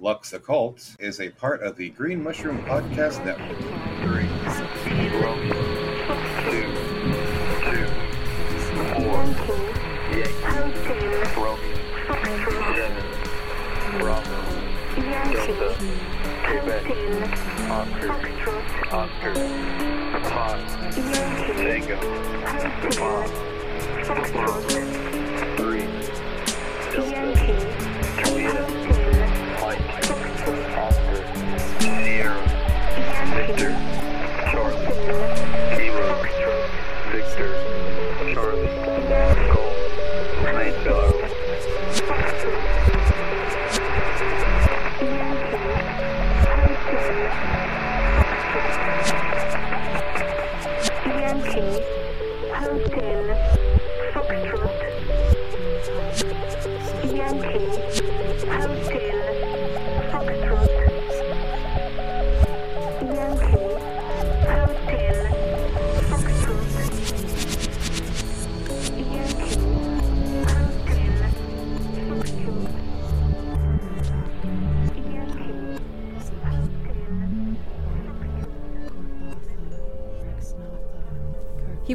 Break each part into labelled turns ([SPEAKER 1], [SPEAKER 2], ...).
[SPEAKER 1] Lux Occult is a part of the Green Mushroom Podcast Network.
[SPEAKER 2] Three, two, two, four, eight, Romeo, Tango, three, Delta, Juliet, Victor,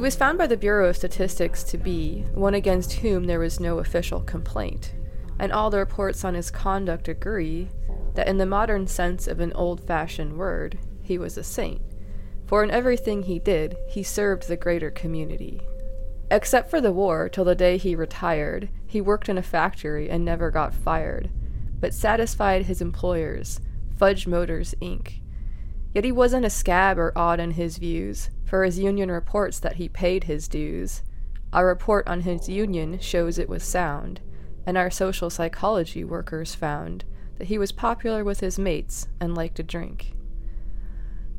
[SPEAKER 3] was found by the Bureau of Statistics to be one against whom there was no official complaint, and all the reports on his conduct agree that, in the modern sense of an old fashioned word, he was a saint, for in everything he did, he served the greater community. Except for the war, till the day he retired, he worked in a factory and never got fired, but satisfied his employers, Fudge Motors, Inc. Yet he wasn't a scab or odd in his views, for his union reports that he paid his dues. Our report on his union shows it was sound, and our social psychology workers found that he was popular with his mates and liked to drink.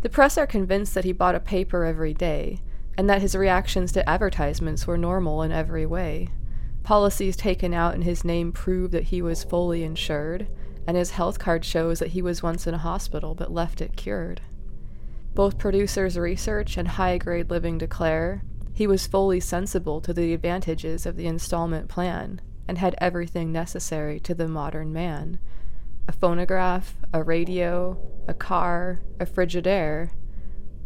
[SPEAKER 3] The press are convinced that he bought a paper every day, and that his reactions to advertisements were normal in every way. Policies taken out in his name prove that he was fully insured, and his health card shows that he was once in a hospital but left it cured. Both producers' research and high grade living declare he was fully sensible to the advantages of the installment plan and had everything necessary to the modern man a phonograph, a radio, a car, a Frigidaire.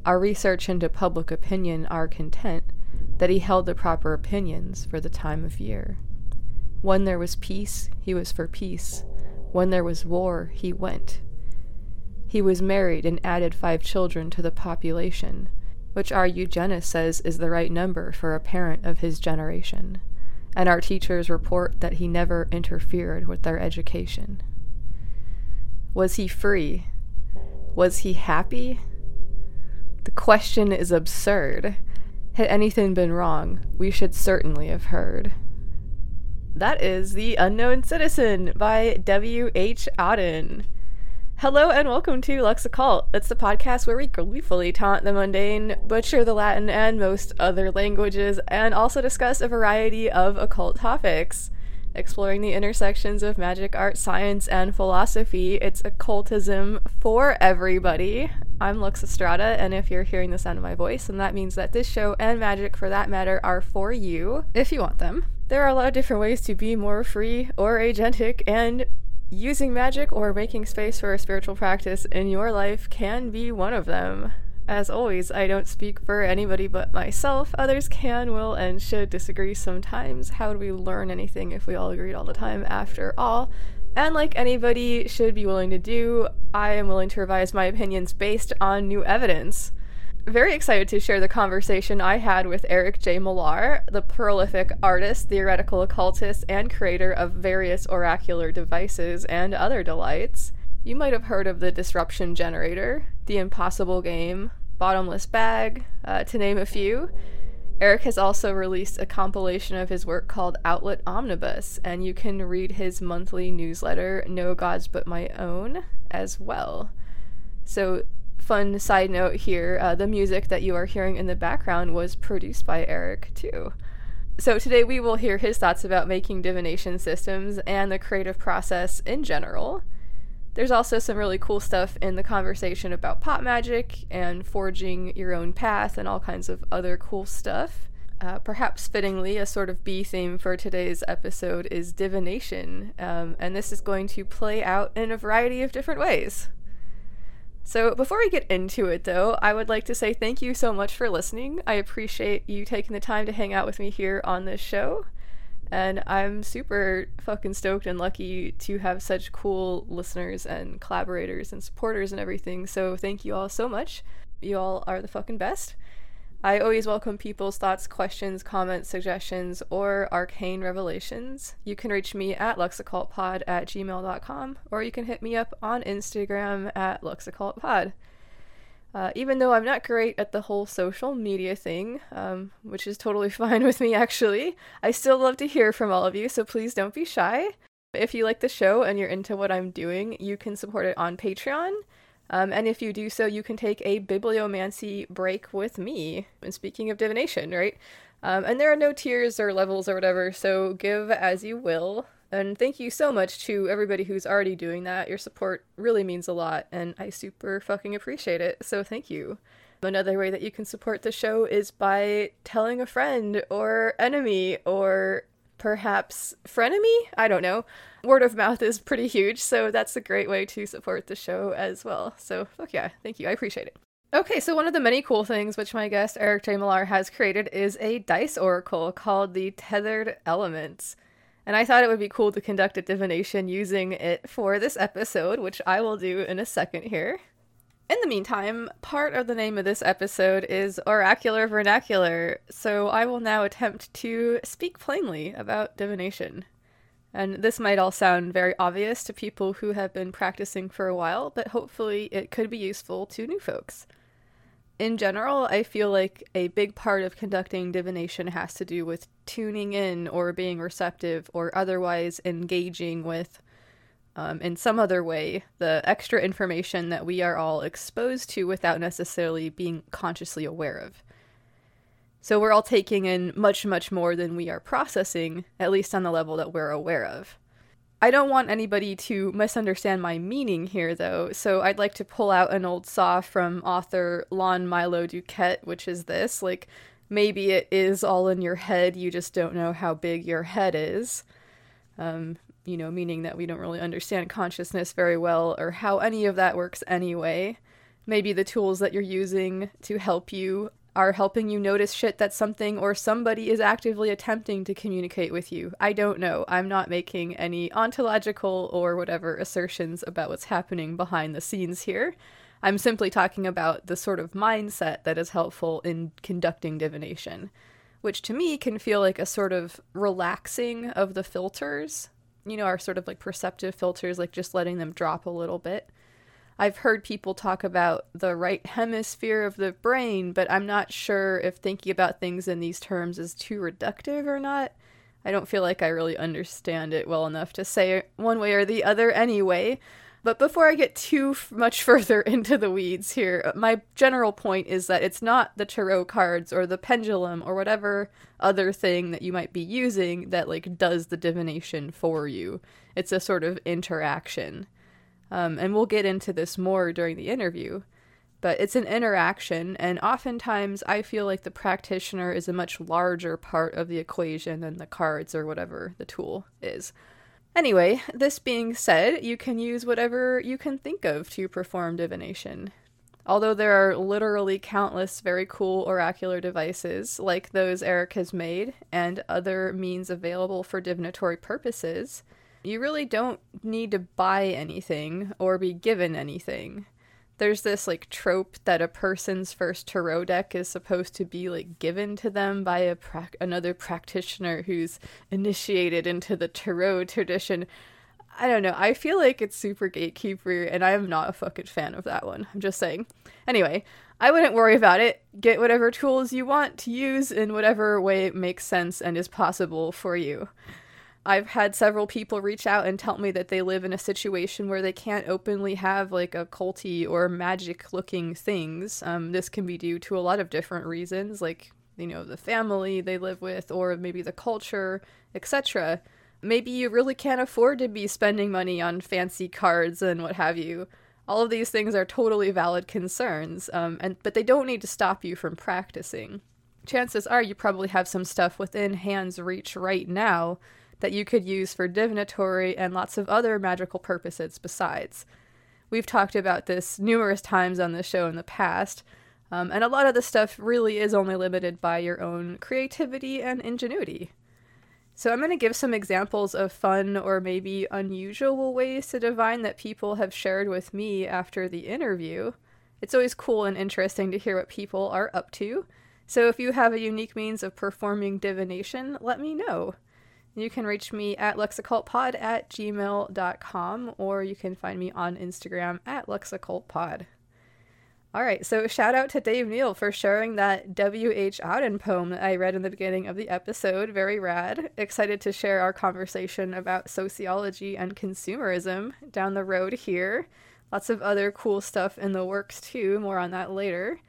[SPEAKER 3] Our research into public opinion are content that he held the proper opinions for the time of year. When there was peace, he was for peace. When there was war, he went. He was married and added five children to the population, which our eugenist says is the right number for a parent of his generation, and our teachers report that he never interfered with their education. Was he free? Was he happy? The question is absurd. Had anything been wrong, we should certainly have heard. That is The Unknown Citizen by W.H. Auden. Hello and welcome to Lux Occult. It's the podcast where we gleefully taunt the mundane, butcher the Latin and most other languages, and also discuss a variety of occult topics. Exploring the intersections of magic, art, science, and philosophy, it's occultism for everybody. I'm Lux Estrada, and if you're hearing the sound of my voice, then that means that this show and magic, for that matter, are for you, if you want them. There are a lot of different ways to be more free or agentic, and using magic or making space for a spiritual practice in your life can be one of them. As always, I don't speak for anybody but myself. Others can, will, and should disagree sometimes. How do we learn anything if we all agreed all the time, after all? And like anybody should be willing to do, I am willing to revise my opinions based on new evidence very excited to share the conversation I had with Eric J. Millar, the prolific artist, theoretical occultist, and creator of various oracular devices and other delights. You might have heard of the Disruption Generator, The Impossible Game, Bottomless Bag, uh, to name a few. Eric has also released a compilation of his work called Outlet Omnibus, and you can read his monthly newsletter, No Gods But My Own, as well. So, fun side note here uh, the music that you are hearing in the background was produced by Eric, too. So, today we will hear his thoughts about making divination systems and the creative process in general. There's also some really cool stuff in the conversation about pop magic and forging your own path and all kinds of other cool stuff. Uh, perhaps fittingly, a sort of B theme for today's episode is divination, um, and this is going to play out in a variety of different ways. So, before we get into it, though, I would like to say thank you so much for listening. I appreciate you taking the time to hang out with me here on this show. And I'm super fucking stoked and lucky to have such cool listeners and collaborators and supporters and everything. So, thank you all so much. You all are the fucking best. I always welcome people's thoughts, questions, comments, suggestions, or arcane revelations. You can reach me at luxoccultpod at gmail.com, or you can hit me up on Instagram at luxoccultpod. Uh, even though I'm not great at the whole social media thing, um, which is totally fine with me actually, I still love to hear from all of you, so please don't be shy. If you like the show and you're into what I'm doing, you can support it on Patreon. Um, and if you do so, you can take a bibliomancy break with me. And speaking of divination, right? Um, and there are no tiers or levels or whatever, so give as you will. And thank you so much to everybody who's already doing that. Your support really means a lot, and I super fucking appreciate it. So thank you. Another way that you can support the show is by telling a friend or enemy or perhaps frenemy? I don't know. Word of mouth is pretty huge, so that's a great way to support the show as well. So, fuck yeah, thank you. I appreciate it. Okay, so one of the many cool things which my guest Eric J. Millar has created is a dice oracle called the Tethered Elements. And I thought it would be cool to conduct a divination using it for this episode, which I will do in a second here. In the meantime, part of the name of this episode is Oracular Vernacular, so I will now attempt to speak plainly about divination. And this might all sound very obvious to people who have been practicing for a while, but hopefully it could be useful to new folks. In general, I feel like a big part of conducting divination has to do with tuning in or being receptive or otherwise engaging with um, in some other way the extra information that we are all exposed to without necessarily being consciously aware of. So we're all taking in much, much more than we are processing, at least on the level that we're aware of. I don't want anybody to misunderstand my meaning here, though, so I'd like to pull out an old saw from author Lon Milo DuQuette, which is this like, maybe it is all in your head, you just don't know how big your head is. Um, you know, meaning that we don't really understand consciousness very well or how any of that works anyway. Maybe the tools that you're using to help you are helping you notice shit that something or somebody is actively attempting to communicate with you. I don't know. I'm not making any ontological or whatever assertions about what's happening behind the scenes here. I'm simply talking about the sort of mindset that is helpful in conducting divination, which to me can feel like a sort of relaxing of the filters you know, our sort of like perceptive filters, like just letting them drop a little bit. I've heard people talk about the right hemisphere of the brain, but I'm not sure if thinking about things in these terms is too reductive or not. I don't feel like I really understand it well enough to say one way or the other anyway. But before I get too much further into the weeds here, my general point is that it's not the tarot cards or the pendulum or whatever other thing that you might be using that like does the divination for you. It's a sort of interaction. Um, and we'll get into this more during the interview. But it's an interaction, and oftentimes I feel like the practitioner is a much larger part of the equation than the cards or whatever the tool is. Anyway, this being said, you can use whatever you can think of to perform divination. Although there are literally countless very cool oracular devices, like those Eric has made, and other means available for divinatory purposes, you really don't need to buy anything or be given anything there's this like trope that a person's first tarot deck is supposed to be like given to them by a pra- another practitioner who's initiated into the tarot tradition. I don't know. I feel like it's super gatekeeper, and I am not a fucking fan of that one. I'm just saying. Anyway, I wouldn't worry about it. Get whatever tools you want to use in whatever way it makes sense and is possible for you. I've had several people reach out and tell me that they live in a situation where they can't openly have like a culty or magic looking things. Um, this can be due to a lot of different reasons, like, you know, the family they live with, or maybe the culture, etc. Maybe you really can't afford to be spending money on fancy cards and what have you. All of these things are totally valid concerns, um, and but they don't need to stop you from practicing chances are you probably have some stuff within hand's reach right now that you could use for divinatory and lots of other magical purposes besides. We've talked about this numerous times on the show in the past, um, and a lot of the stuff really is only limited by your own creativity and ingenuity. So, I'm going to give some examples of fun or maybe unusual ways to divine that people have shared with me after the interview. It's always cool and interesting to hear what people are up to. So, if you have a unique means of performing divination, let me know. You can reach me at luxoccultpod at gmail.com or you can find me on Instagram at luxoccultpod. All right, so shout out to Dave Neal for sharing that W.H. Auden poem that I read in the beginning of the episode. Very rad. Excited to share our conversation about sociology and consumerism down the road here. Lots of other cool stuff in the works too, more on that later.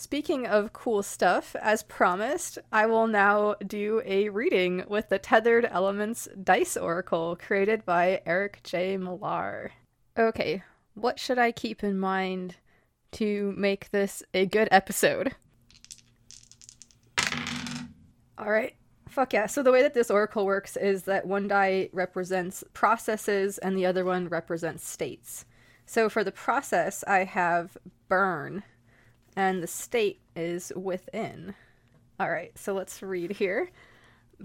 [SPEAKER 3] Speaking of cool stuff, as promised, I will now do a reading with the Tethered Elements Dice Oracle created by Eric J. Millar. Okay, what should I keep in mind to make this a good episode? Alright, fuck yeah. So, the way that this oracle works is that one die represents processes and the other one represents states. So, for the process, I have burn and the state is within. All right, so let's read here.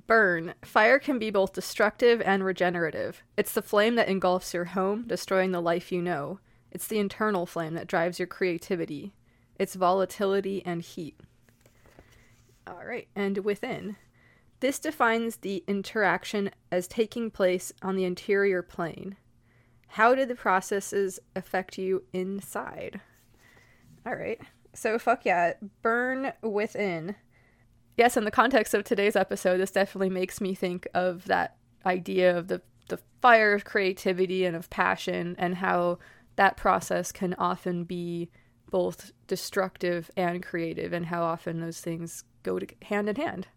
[SPEAKER 3] Burn. Fire can be both destructive and regenerative. It's the flame that engulfs your home, destroying the life you know. It's the internal flame that drives your creativity. It's volatility and heat. All right, and within. This defines the interaction as taking place on the interior plane. How did the processes affect you inside? All right. So fuck yeah, burn within. Yes, in the context of today's episode, this definitely makes me think of that idea of the the fire of creativity and of passion and how that process can often be both destructive and creative and how often those things go to hand in hand.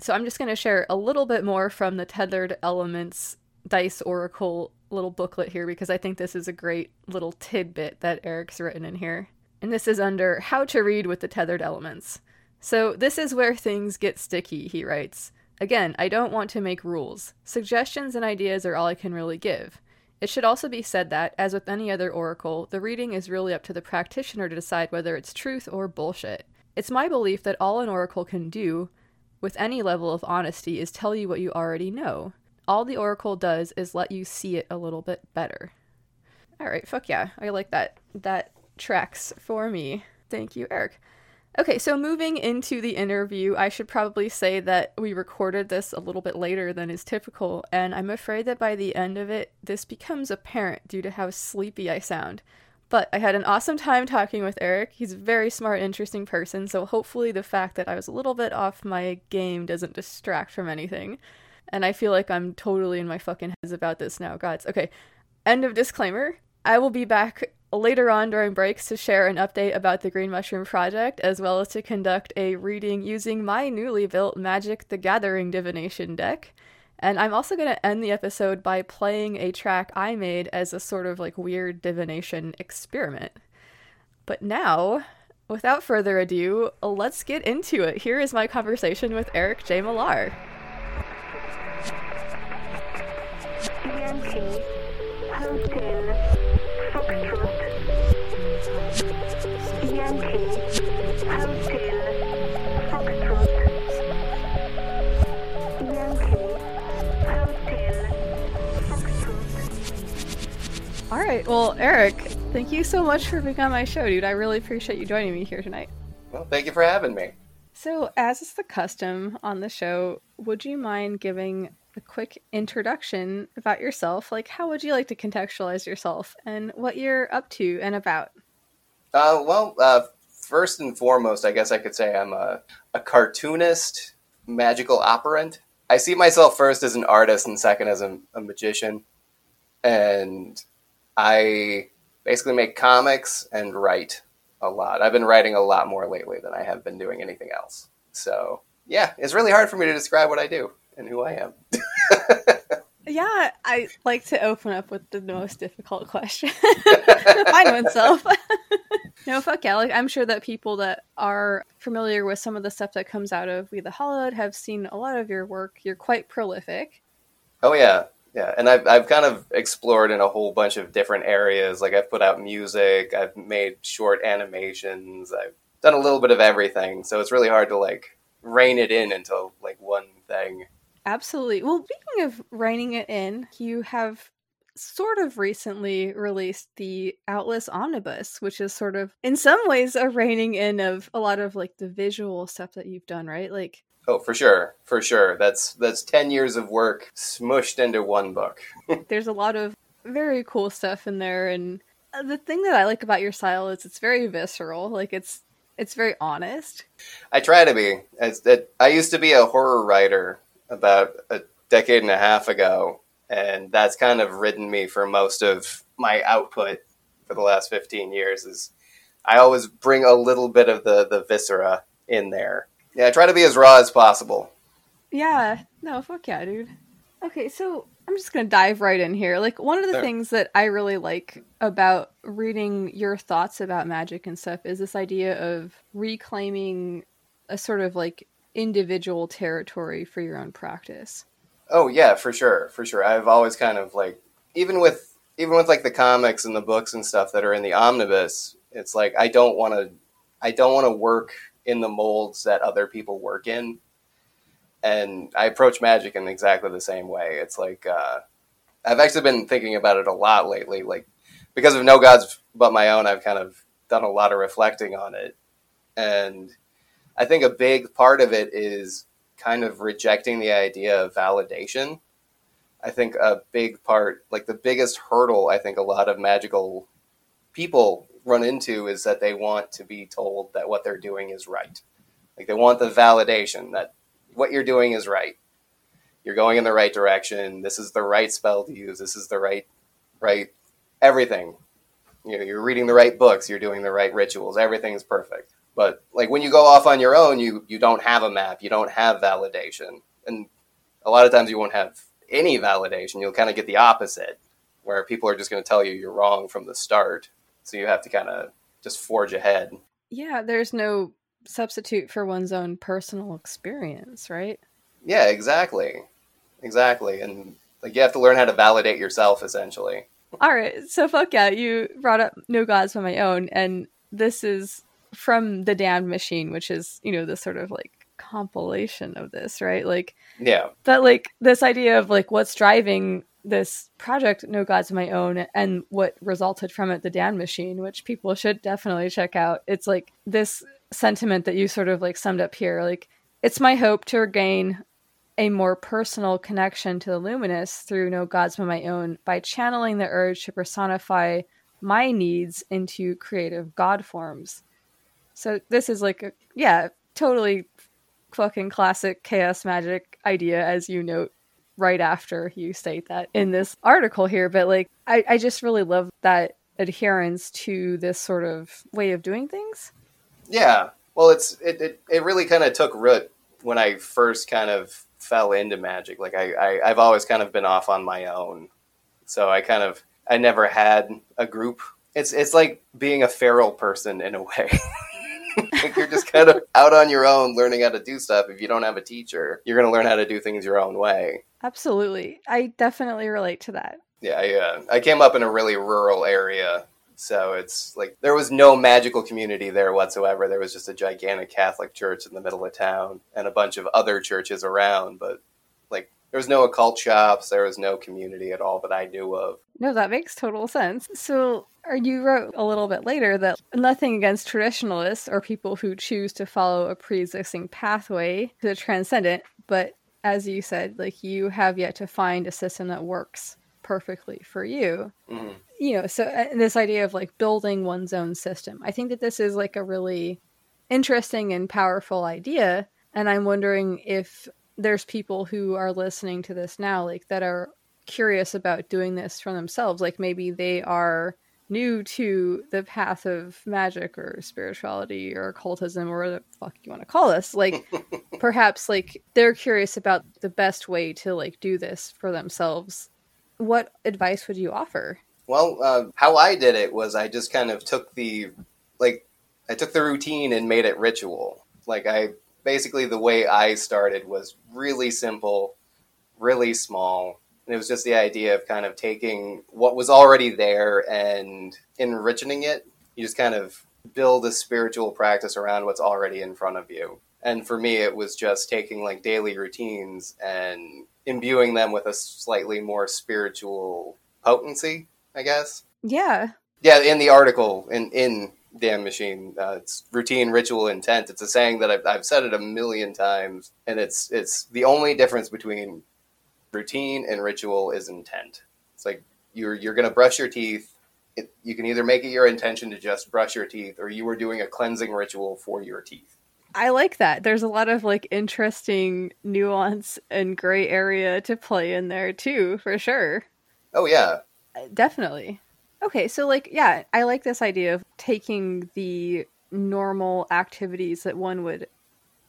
[SPEAKER 3] So I'm just going to share a little bit more from the Tethered Elements Dice Oracle little booklet here because I think this is a great little tidbit that Eric's written in here and this is under How to Read with the Tethered Elements. So, this is where things get sticky, he writes. Again, I don't want to make rules. Suggestions and ideas are all I can really give. It should also be said that, as with any other oracle, the reading is really up to the practitioner to decide whether it's truth or bullshit. It's my belief that all an oracle can do, with any level of honesty, is tell you what you already know. All the oracle does is let you see it a little bit better. Alright, fuck yeah. I like that that tracks for me. Thank you, Eric. Okay, so moving into the interview, I should probably say that we recorded this a little bit later than is typical, and I'm afraid that by the end of it, this becomes apparent due to how sleepy I sound. But I had an awesome time talking with Eric. He's a very smart, interesting person, so hopefully the fact that I was a little bit off my game doesn't distract from anything. And I feel like I'm totally in my fucking heads about this now, gods. Okay, end of disclaimer. I will be back later on during breaks to share an update about the Green Mushroom Project, as well as to conduct a reading using my newly built Magic the Gathering divination deck. And I'm also going to end the episode by playing a track I made as a sort of like weird divination experiment. But now, without further ado, let's get into it. Here is my conversation with Eric J. Millar.
[SPEAKER 4] Yankee,
[SPEAKER 3] right, well, Eric, thank you so much for being on my show, dude. I really appreciate you joining me here tonight.
[SPEAKER 5] Well, thank you for having me.
[SPEAKER 3] So, as is the custom on the show, would you mind giving a quick introduction about yourself? Like, how would you like to contextualize yourself and what you're up to and about?
[SPEAKER 5] Uh, well, uh, first and foremost, I guess I could say I'm a, a cartoonist, magical operant. I see myself first as an artist and second as a, a magician. And I basically make comics and write a lot. I've been writing a lot more lately than I have been doing anything else. So, yeah, it's really hard for me to describe what I do and who I am.
[SPEAKER 3] Yeah, I like to open up with the most difficult question. Find oneself. No, fuck yeah. Like, I'm sure that people that are familiar with some of the stuff that comes out of We the Hollowed have seen a lot of your work. You're quite prolific.
[SPEAKER 5] Oh yeah, yeah. And I've I've kind of explored in a whole bunch of different areas. Like I've put out music, I've made short animations, I've done a little bit of everything. So it's really hard to like rein it in into like one thing.
[SPEAKER 3] Absolutely. Well, speaking of reining it in, you have sort of recently released the Outless Omnibus, which is sort of, in some ways, a reining in of a lot of like the visual stuff that you've done, right? Like,
[SPEAKER 5] Oh, for sure, for sure. That's that's ten years of work smushed into one book.
[SPEAKER 3] there's a lot of very cool stuff in there, and uh, the thing that I like about your style is it's very visceral. Like, it's it's very honest.
[SPEAKER 5] I try to be. That I used to be a horror writer about a decade and a half ago, and that's kind of ridden me for most of my output for the last fifteen years. Is I always bring a little bit of the the viscera in there. Yeah, try to be as raw as possible.
[SPEAKER 3] Yeah, no, fuck yeah, dude. Okay, so I'm just gonna dive right in here. Like one of the things that I really like about reading your thoughts about magic and stuff is this idea of reclaiming a sort of like individual territory for your own practice.
[SPEAKER 5] Oh yeah, for sure, for sure. I've always kind of like even with even with like the comics and the books and stuff that are in the omnibus, it's like I don't want to I don't want to work in the molds that other people work in. And I approach magic in exactly the same way. It's like uh, I've actually been thinking about it a lot lately. Like because of No Gods But My Own, I've kind of done a lot of reflecting on it. And I think a big part of it is kind of rejecting the idea of validation. I think a big part, like the biggest hurdle, I think a lot of magical people run into is that they want to be told that what they're doing is right. Like they want the validation that what you're doing is right. You're going in the right direction. This is the right spell to use. This is the right, right, everything. You know, you're reading the right books. You're doing the right rituals. Everything is perfect. But like when you go off on your own, you you don't have a map. You don't have validation, and a lot of times you won't have any validation. You'll kind of get the opposite, where people are just going to tell you you're wrong from the start. So you have to kind of just forge ahead.
[SPEAKER 3] Yeah, there's no substitute for one's own personal experience, right?
[SPEAKER 5] Yeah, exactly, exactly, and like you have to learn how to validate yourself essentially.
[SPEAKER 3] All right, so fuck yeah, you brought up No Gods of My Own, and this is from the Damned Machine, which is, you know, the sort of like compilation of this, right? Like,
[SPEAKER 5] Yeah,
[SPEAKER 3] but like this idea of like what's driving this project, No Gods of My Own, and what resulted from it, the Dan Machine, which people should definitely check out. It's like this sentiment that you sort of like summed up here. Like, it's my hope to regain a more personal connection to the luminous through No Gods of My Own by channeling the urge to personify my needs into creative god forms. So this is like a yeah, totally fucking classic chaos magic idea as you note right after you state that in this article here. But like I, I just really love that adherence to this sort of way of doing things.
[SPEAKER 5] yeah. Well, it's it it, it really kind of took root when I first kind of fell into magic. Like I, I I've always kind of been off on my own, so I kind of I never had a group. It's it's like being a feral person in a way. like you're just kind of out on your own learning how to do stuff. If you don't have a teacher, you're going to learn how to do things your own way.
[SPEAKER 3] Absolutely. I definitely relate to that.
[SPEAKER 5] Yeah, I, uh, I came up in a really rural area, so it's like there was no magical community there whatsoever. There was just a gigantic Catholic church in the middle of town and a bunch of other churches around, but like there was no occult shops, there was no community at all that I knew of.
[SPEAKER 3] No, that makes total sense. So, you wrote a little bit later that nothing against traditionalists or people who choose to follow a pre existing pathway to the transcendent, but as you said, like you have yet to find a system that works perfectly for you.
[SPEAKER 5] Mhm.
[SPEAKER 3] You know, so uh, this idea of like building one's own system. I think that this is like a really interesting and powerful idea. And I'm wondering if there's people who are listening to this now, like that are curious about doing this for themselves. Like maybe they are new to the path of magic or spirituality or occultism or whatever the fuck you want to call this. Like perhaps like they're curious about the best way to like do this for themselves. What advice would you offer?
[SPEAKER 5] Well, uh, how I did it was I just kind of took the like I took the routine and made it ritual. Like I basically the way I started was really simple, really small. And it was just the idea of kind of taking what was already there and enriching it. You just kind of build a spiritual practice around what's already in front of you. And for me, it was just taking like daily routines and imbuing them with a slightly more spiritual potency, I guess.
[SPEAKER 3] Yeah.
[SPEAKER 5] Yeah, in the article in in Damn Machine, uh, it's routine, ritual, intent. It's a saying that I've, I've said it a million times, and it's it's the only difference between routine and ritual is intent. It's like you're you're gonna brush your teeth. It, you can either make it your intention to just brush your teeth, or you are doing a cleansing ritual for your teeth.
[SPEAKER 3] I like that. There's a lot of like interesting nuance and gray area to play in there too, for sure.
[SPEAKER 5] Oh yeah,
[SPEAKER 3] Uh, Definitely. Okay, so like yeah, I like this idea of taking the normal activities that one would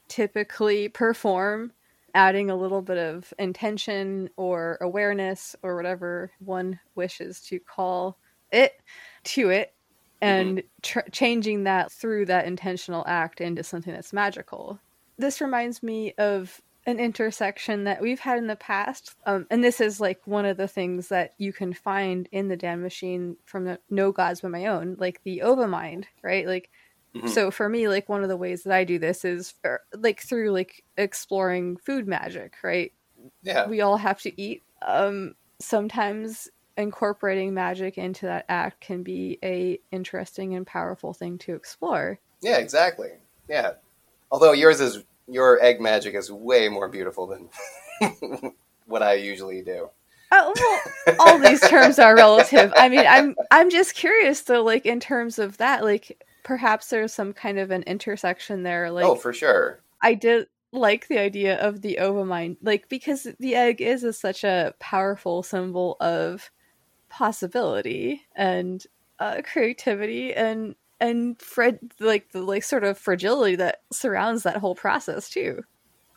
[SPEAKER 3] typically perform, adding a little bit of intention or awareness or whatever one wishes to call it to it and tr- changing that through that intentional act into something that's magical. This reminds me of an intersection that we've had in the past, um, and this is like one of the things that you can find in the Dan Machine from the No Gods But My Own, like the Ova Mind, right? Like,
[SPEAKER 5] Mhm.
[SPEAKER 3] so for me, like one of the ways that I do this is er, like through like exploring food magic, right?
[SPEAKER 5] yeah,
[SPEAKER 3] we all have to eat. Um, sometimes incorporating magic into that act can be a interesting and powerful thing to explore.
[SPEAKER 5] yeah, exactly. Yeah, although yours is your egg magic is way more beautiful than what I usually do.
[SPEAKER 3] Oh, well, all these terms are relative. I mean, I'm I'm just curious though, like in terms of that, like perhaps there's some kind of an intersection there. Like
[SPEAKER 5] oh, for sure.
[SPEAKER 3] I did like the idea of the Ova mind, like because the egg is a, such a powerful symbol of possibility and uh, creativity and and fred like the like sort of fragility that surrounds that whole process too.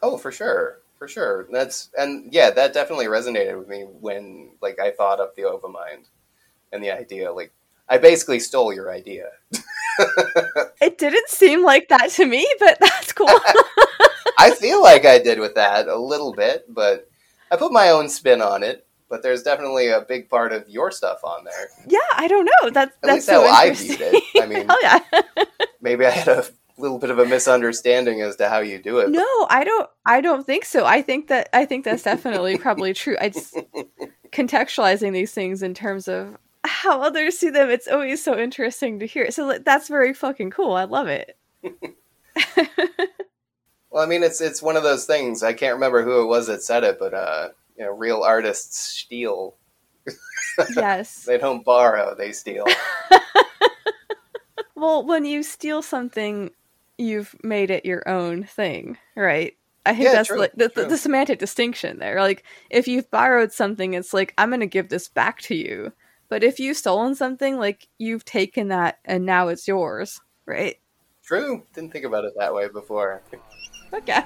[SPEAKER 5] Oh, for sure, for sure. That's and yeah, that definitely resonated with me when like I thought of the Ova mind and the idea. Like I basically stole your idea.
[SPEAKER 3] It didn't seem like that to me, but that's cool.
[SPEAKER 5] I feel like I did with that a little bit, but I put my own spin on it. But there's definitely a big part of your stuff on there.
[SPEAKER 3] yeah, I don't know. That's
[SPEAKER 5] At
[SPEAKER 3] that's
[SPEAKER 5] least
[SPEAKER 3] so
[SPEAKER 5] how I viewed it. I mean,
[SPEAKER 3] Hell oh, yeah.
[SPEAKER 5] maybe I had a little bit of a misunderstanding as to how you do it.
[SPEAKER 3] No, I don't. I don't think so. I think that I think that's definitely probably true. I just contextualizing these things in terms of how others see them. It's always so interesting to hear. So that's very fucking cool. I love it.
[SPEAKER 5] Well, I mean, it's it's one of those things. I can't remember who it was that said it, but uh, you know, real artists steal.
[SPEAKER 3] yes.
[SPEAKER 5] They don't borrow; they steal.
[SPEAKER 3] Well, when you steal something, you've made it your own thing, right? I think
[SPEAKER 5] Yeah,
[SPEAKER 3] that's
[SPEAKER 5] true,
[SPEAKER 3] like the, the, the semantic distinction there. Like, if you've borrowed something, it's like I'm going to give this back to you. But if you've stolen something, like you've taken that and now it's yours, right?
[SPEAKER 5] True. Didn't think about it that way before.
[SPEAKER 3] Okay.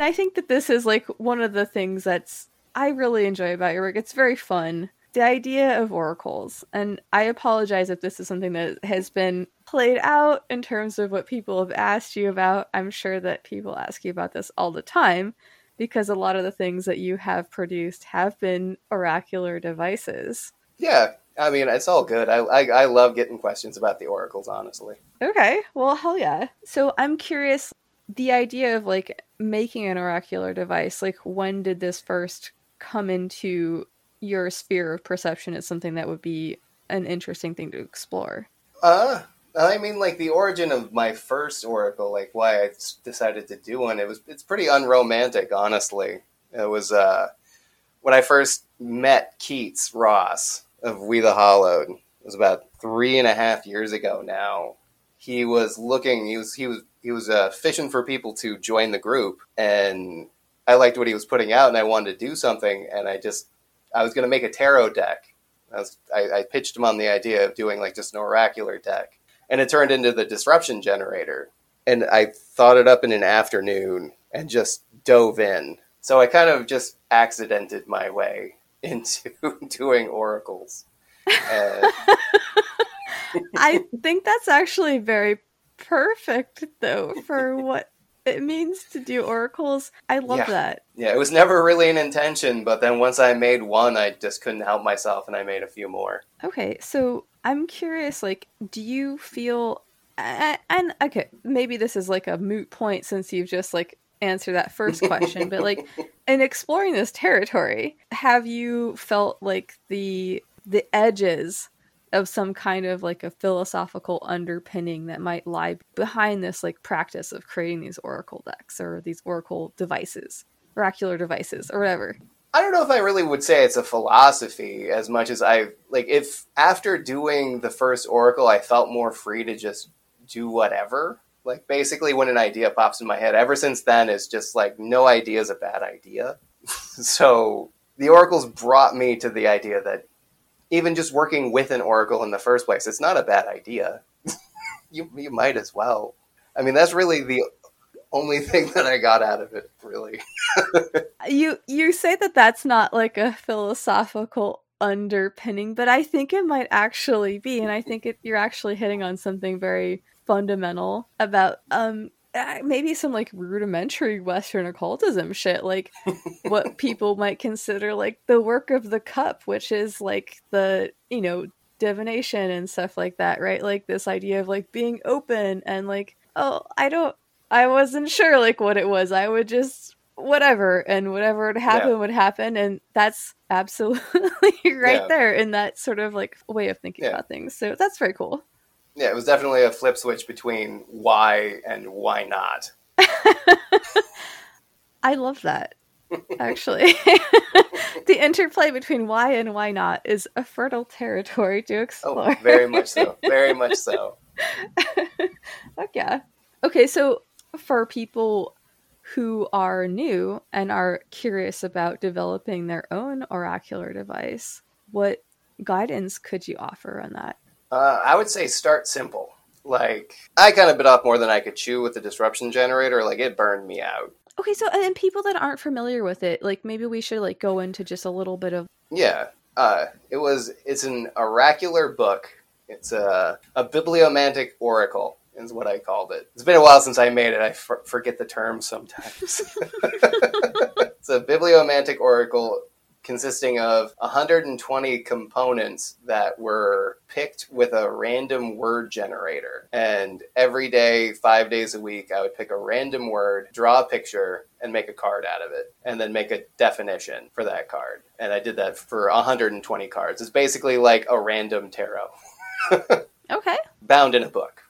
[SPEAKER 3] I think that this is like one of the things that's I really enjoy about your work. It's very fun. The idea of oracles, and I apologize if this is something that has been played out in terms of what people have asked you about. I'm sure that people ask you about this all the time because a lot of the things that you have produced have been oracular devices.
[SPEAKER 5] Yeah, I mean, it's all good. I, I I love getting questions about the oracles. Honestly.
[SPEAKER 3] Okay, well, hell yeah. So I'm curious the idea of like making an oracular device, like when did this first come into your sphere of perception is something that would be an interesting thing to explore?
[SPEAKER 5] Uh, I mean, like the origin of my first oracle, like why I decided to do one. It was it's pretty unromantic, honestly. It was uh when I first met Keats Ross of We the Hollowed. It was about three and a half years ago now. He was looking. He was he was he was uh, fishing for people to join the group, and I liked what he was putting out, and I wanted to do something, and I just I was going to make a tarot deck. I, was, I, I pitched him on the idea of doing like just an oracular deck, and it turned into the disruption generator. And I thought it up in an afternoon and just dove in. So I kind of just accidented my way into doing oracles. And
[SPEAKER 3] I think that's actually very perfect, though, for what it means to do oracles. I love
[SPEAKER 5] Yeah.
[SPEAKER 3] that.
[SPEAKER 5] yeah, it was never really an intention, but then once I made one, I just couldn't help myself and I made a few more.
[SPEAKER 3] Okay, so I'm curious, like, do you feel, and okay, maybe this is like a moot point since you've just like answered that first question, but like, in exploring this territory, have you felt like the the edges of some kind of like a philosophical underpinning that might lie behind this like practice of creating these oracle decks or these oracle devices, oracular devices, or whatever?
[SPEAKER 5] I don't know if I really would say it's a philosophy as much as I like if after doing the first oracle I felt more free to just do whatever. Like basically when an idea pops in my head, ever since then it's just like no idea is a bad idea. so the oracles brought me to the idea that even just working with an oracle in the first place, it's not a bad idea. you you might as well. I mean that's really the only thing that I got out of it, really.
[SPEAKER 3] you you say that that's not like a philosophical underpinning but i think it might actually be and i think it, you're actually hitting on something very fundamental about um uh, maybe some like rudimentary western occultism shit like what people might consider like the work of the cup which is like the you know divination and stuff like that right like this idea of like being open and like oh i don't i wasn't sure like what it was i would just whatever and whatever would happen
[SPEAKER 5] Yeah.
[SPEAKER 3] would happen and that's absolutely right
[SPEAKER 5] Yeah.
[SPEAKER 3] there in that sort of like way of thinking
[SPEAKER 5] Yeah.
[SPEAKER 3] about things so that's very cool
[SPEAKER 5] Yeah, it was definitely a flip switch between why and why not.
[SPEAKER 3] i love that actually the interplay between why and why not is a fertile territory to
[SPEAKER 5] oh,
[SPEAKER 3] explore.
[SPEAKER 5] Oh, very much so. Very much so.
[SPEAKER 3] Fuck yeah. Okay, so for people who are new and are curious about developing their own oracular device, what guidance could you offer on that?
[SPEAKER 5] Uh, I would say start simple. Like, I kind of bit off more than I could chew with the disruption generator. Like, it burned me out.
[SPEAKER 3] Okay, so and people that aren't familiar with it, like maybe we should like go into just a little bit of
[SPEAKER 5] Yeah. Uh, it was, it's an oracular book. It's a, a bibliomantic oracle, is what I called it. It's been a while since I made it. I f- forget the term sometimes. it's a bibliomantic oracle consisting of 120 components that were picked with a random word generator. And every day, five days a week, I would pick a random word, draw a picture, and make a card out of it, and then make a definition for that card. And I did that for 120 cards. It's basically like a random tarot
[SPEAKER 3] Okay.
[SPEAKER 5] bound in a book.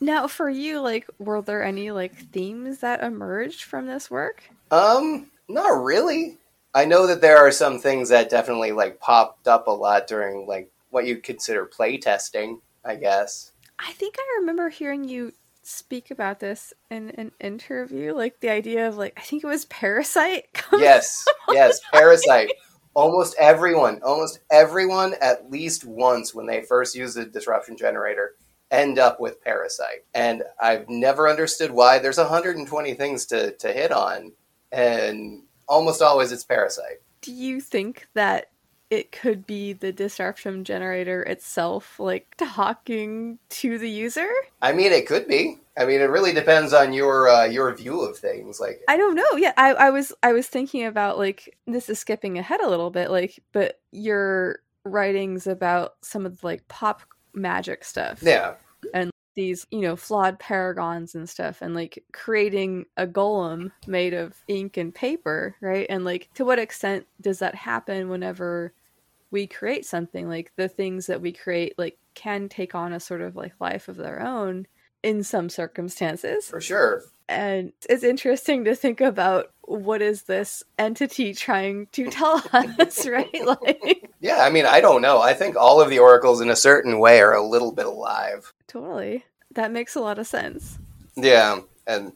[SPEAKER 3] Now for you, like were there any like themes that emerged from this work?
[SPEAKER 5] Um, not really. I know that there are some things that definitely like popped up a lot during like what you'd consider play testing, I guess.
[SPEAKER 3] I think I remember hearing you speak about this in an interview, like the idea of like I think it was Parasite.
[SPEAKER 5] Yes, yes, Parasite. Almost everyone, almost everyone at least once when they first use the disruption generator end up with Parasite. And I've never understood why there's 120 things to, to hit on and almost always it's Parasite.
[SPEAKER 3] Do you think that it could be the disruption generator itself, like talking to the user?
[SPEAKER 5] I mean, it could be. I mean, it really depends on your uh, your view of things. Like,
[SPEAKER 3] I don't know. Yeah, I, I was I was thinking about like this is skipping ahead a little bit, like, but your writings about some of the like pop magic stuff.
[SPEAKER 5] yeah,
[SPEAKER 3] these you know flawed paragons and stuff and like creating a golem made of ink and paper right? And like to what extent does that happen whenever we create something? Like the things that we create like can take on a sort of like life of their own in some circumstances
[SPEAKER 5] for sure.
[SPEAKER 3] and it's interesting to think about what is this entity trying to tell us right like
[SPEAKER 5] Yeah, I mean, I don't know. I think all of the oracles, in a certain way, are a little bit alive.
[SPEAKER 3] totally that makes a lot of sense
[SPEAKER 5] Yeah, and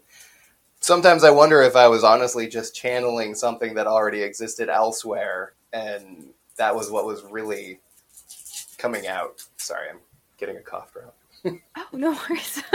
[SPEAKER 5] sometimes I wonder if I was honestly just channeling something that already existed elsewhere, and that was what was really coming out. Sorry, I'm getting a cough drop.
[SPEAKER 3] Oh no worries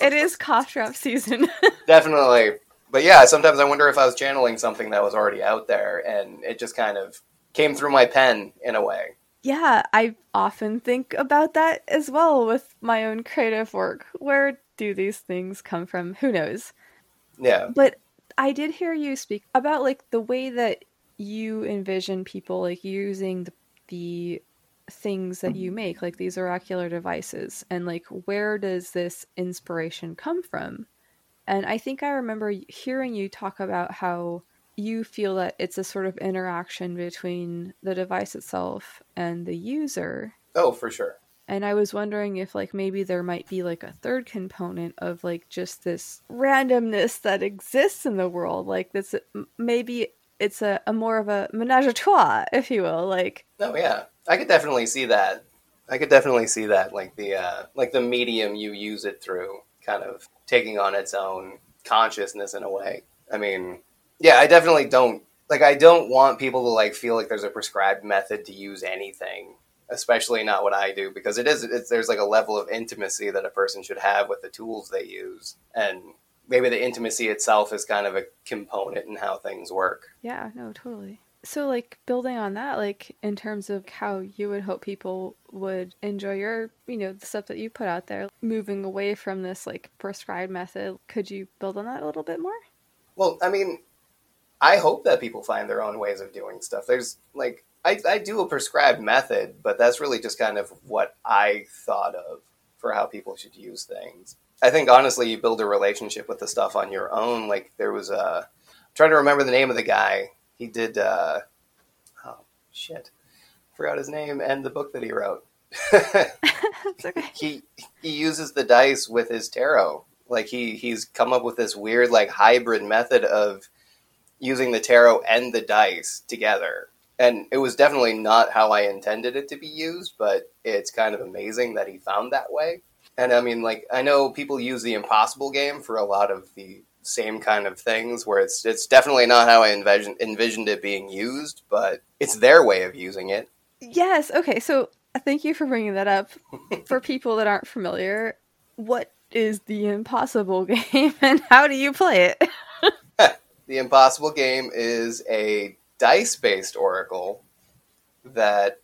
[SPEAKER 3] it is cough drop season
[SPEAKER 5] Definitely. but yeah, sometimes I wonder if I was channeling something that was already out there, and it just kind of came through my pen in a way.
[SPEAKER 3] Yeah, I often think about that as well with my own creative work. Where do these things come from? Who knows?
[SPEAKER 5] Yeah,
[SPEAKER 3] But I did hear you speak about like the way that you envision people like using the, the things that you make, like these oracular devices, and like where does this inspiration come from? And I think I remember hearing you talk about how you feel that it's a sort of interaction between the device itself and the user.
[SPEAKER 5] oh for sure.
[SPEAKER 3] And I was wondering if like maybe there might be like a third component of like just this randomness that exists in the world. Like this maybe it's a, a more of a menage a trois, if you will. Like
[SPEAKER 5] oh yeah, I could definitely see that. I could definitely see that, like the uh, like the medium you use it through, kind of taking on its own consciousness in a way. I mean, yeah, I definitely don't like. I don't want people to like feel like there's a prescribed method to use anything, especially not what I do, because it is. It's, there's like a level of intimacy that a person should have with the tools they use, and maybe the intimacy itself is kind of a component in how things work.
[SPEAKER 3] Yeah, no, totally. So, like, building on that, like, in terms of how you would hope people would enjoy your, you know, the stuff that you put out there, moving away from this, like, prescribed method, could you build on that a little bit more?
[SPEAKER 5] Well, I mean, I hope that people find their own ways of doing stuff. There's like I, I do a prescribed method, but that's really just kind of what I thought of for how people should use things. I think honestly, you build a relationship with the stuff on your own. Like there was a, I'm trying to remember the name of the guy. He did, uh, oh shit, forgot his name and the book that he wrote.
[SPEAKER 3] It's okay.
[SPEAKER 5] he he uses the dice with his tarot. Like he he's come up with this weird like hybrid method of using the tarot and the dice together. And it was definitely not how I intended it to be used, but it's kind of amazing that he found that way. And I mean, like I know people use the impossible game for a lot of the same kind of things, where it's it's definitely not how I envisioned envisioned it being used, but it's their way of using it.
[SPEAKER 3] Yes. Okay. So, uh, thank you for bringing that up. for people that aren't familiar, what is the impossible game and how do you play it?
[SPEAKER 5] The Impossible Game is a dice based oracle that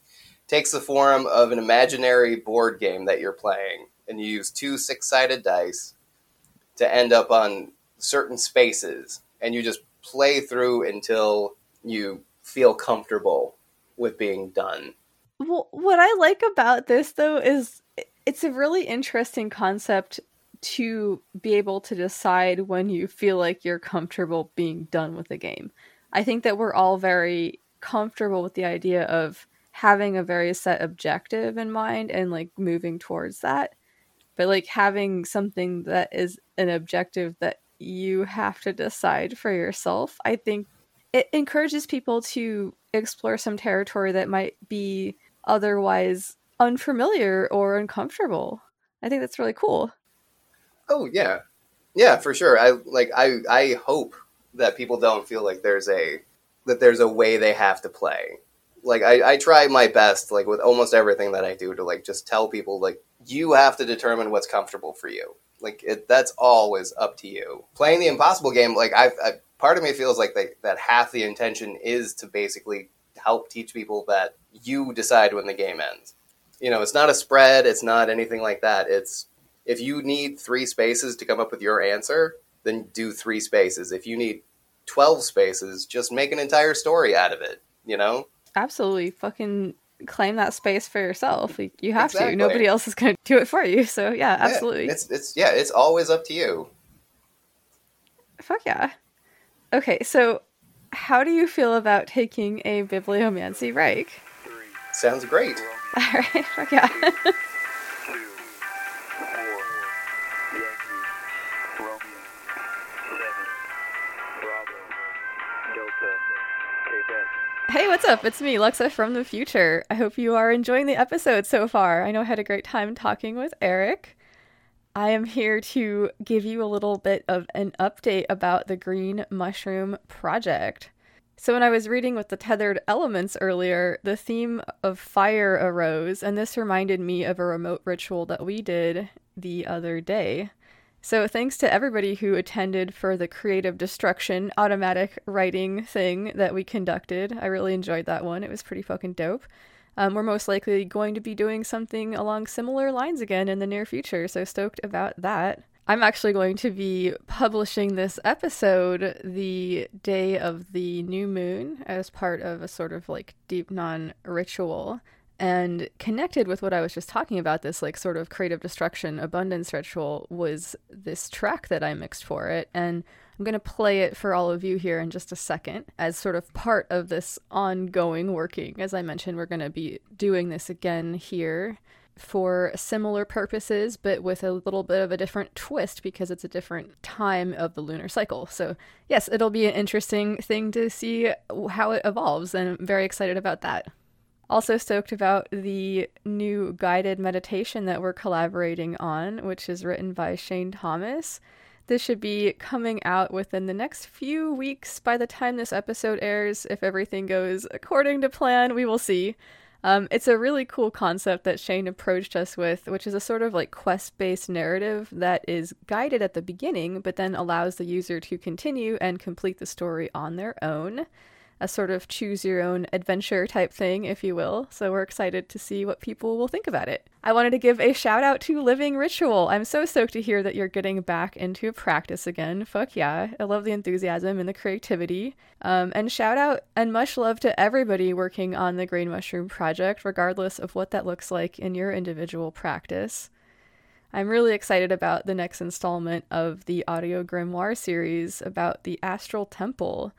[SPEAKER 5] takes the form of an imaginary board game that you're playing. And you use two six sided dice to end up on certain spaces. And you just play through until you feel comfortable with being done.
[SPEAKER 3] Well, what I like about this though is it's a really interesting concept to be able to decide when you feel like you're comfortable being done with a game. I think that we're all very comfortable with the idea of having a very set objective in mind and like moving towards that. But like having something that is an objective that you have to decide for yourself, I think it encourages people to explore some territory that might be otherwise unfamiliar or uncomfortable. I think that's really cool.
[SPEAKER 5] Oh yeah, yeah, for sure. I like. I I hope that people don't feel like there's a that there's a way they have to play. Like I, I try my best, like with almost everything that I do, to like just tell people like you have to determine what's comfortable for you. Like it, that's always up to you. Playing the impossible game, like I, part of me feels like they, that half the intention is to basically help teach people that you decide when the game ends. You know, it's not a spread. It's not anything like that. It's if you need three spaces to come up with your answer, then do three spaces. If you need 12 spaces, just make an entire story out of it, you know?
[SPEAKER 3] Absolutely, fucking claim that space for yourself. You have
[SPEAKER 5] Exactly.
[SPEAKER 3] to. Nobody else is going to do it for you. So yeah, absolutely.
[SPEAKER 5] Yeah, it's it's yeah, it's always up to you.
[SPEAKER 3] Fuck yeah. Okay, so how do you feel about taking a bibliomancy break?
[SPEAKER 5] Sounds great.
[SPEAKER 3] All right, fuck yeah. Hey, what's up? It's me, Lexa from the future. I hope you are enjoying the episode so far. I know I had a great time talking with Eric. I am here to give you a little bit of an update about the Green Mushroom Project. So, when I was reading with the tethered elements earlier, the theme of fire arose, and this reminded me of a remote ritual that we did the other day. So, thanks to everybody who attended for the creative destruction automatic writing thing that we conducted. I really enjoyed that one. It was pretty fucking dope. Um, we're most likely going to be doing something along similar lines again in the near future, so stoked about that. I'm actually going to be publishing this episode the day of the new moon as part of a sort of like deep non ritual and connected with what I was just talking about, this like sort of creative destruction abundance ritual, was this track that I mixed for it. And I'm going to play it for all of you here in just a second as sort of part of this ongoing working. As I mentioned, we're going to be doing this again here for similar purposes, but with a little bit of a different twist because it's a different time of the lunar cycle. So, yes, it'll be an interesting thing to see how it evolves, and I'm very excited about that. Also, stoked about the new guided meditation that we're collaborating on, which is written by Shane Thomas. This should be coming out within the next few weeks by the time this episode airs. If everything goes according to plan, we will see. Um, it's a really cool concept that Shane approached us with, which is a sort of like quest based narrative that is guided at the beginning, but then allows the user to continue and complete the story on their own a sort of choose your own adventure type thing, if you will. So we're excited to see what people will think about it. I wanted to give a shout out to Living Ritual. I'm so stoked to hear that you're getting back into practice again. Fuck yeah. I love the enthusiasm and the creativity. Um, and shout out and much love to everybody working on the Green Mushroom Project, regardless of what that looks like in your individual practice. I'm really excited about the next installment of the audio grimoire series about the Astral Temple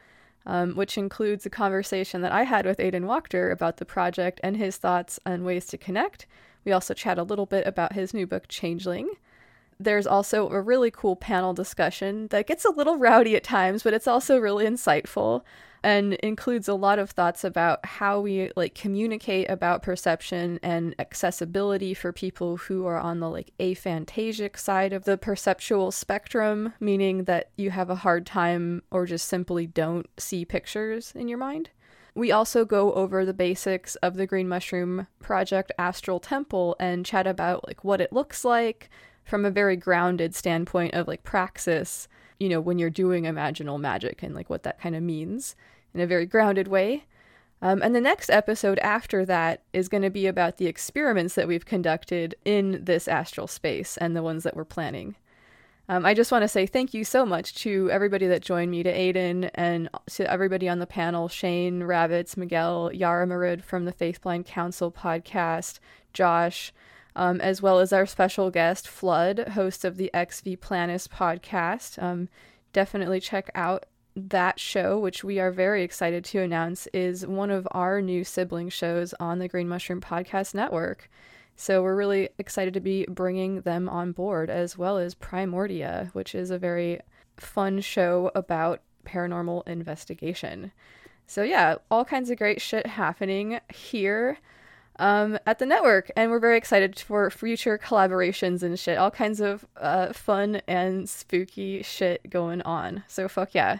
[SPEAKER 3] um, which includes a conversation that I had with Aidan Wachter about the project and his thoughts on ways to connect. We also chat a little bit about his new book, Changeling. There's also a really cool panel discussion that gets a little rowdy at times, but it's also really insightful and includes a lot of thoughts about how we like communicate about perception and accessibility for people who are on the like aphantasic side of the perceptual spectrum meaning that you have a hard time or just simply don't see pictures in your mind. We also go over the basics of the green mushroom project astral temple and chat about like what it looks like from a very grounded standpoint of like praxis you know when you're doing imaginal magic and like what that kind of means in a very grounded way. Um, and the next episode after that is going to be about the experiments that we've conducted in this astral space and the ones that we're planning. Um, I just want to say thank you so much to everybody that joined me, to Aidan and to everybody on the panel Shane, Rabbits, Miguel, Yara Marid from the Faithblind Council podcast, Josh, um, as well as our special guest, Flood, host of the XV Planus podcast. Um, definitely check out that show, which we are very excited to announce, is one of our new sibling shows on the Green Mushroom Podcast Network. So we're really excited to be bringing them on board, as well as Primordia, which is a very fun show about paranormal investigation. So, yeah, all kinds of great shit happening here um, at the network, and we're very excited for future collaborations and shit. All kinds of uh, fun and spooky shit going on. So, fuck yeah.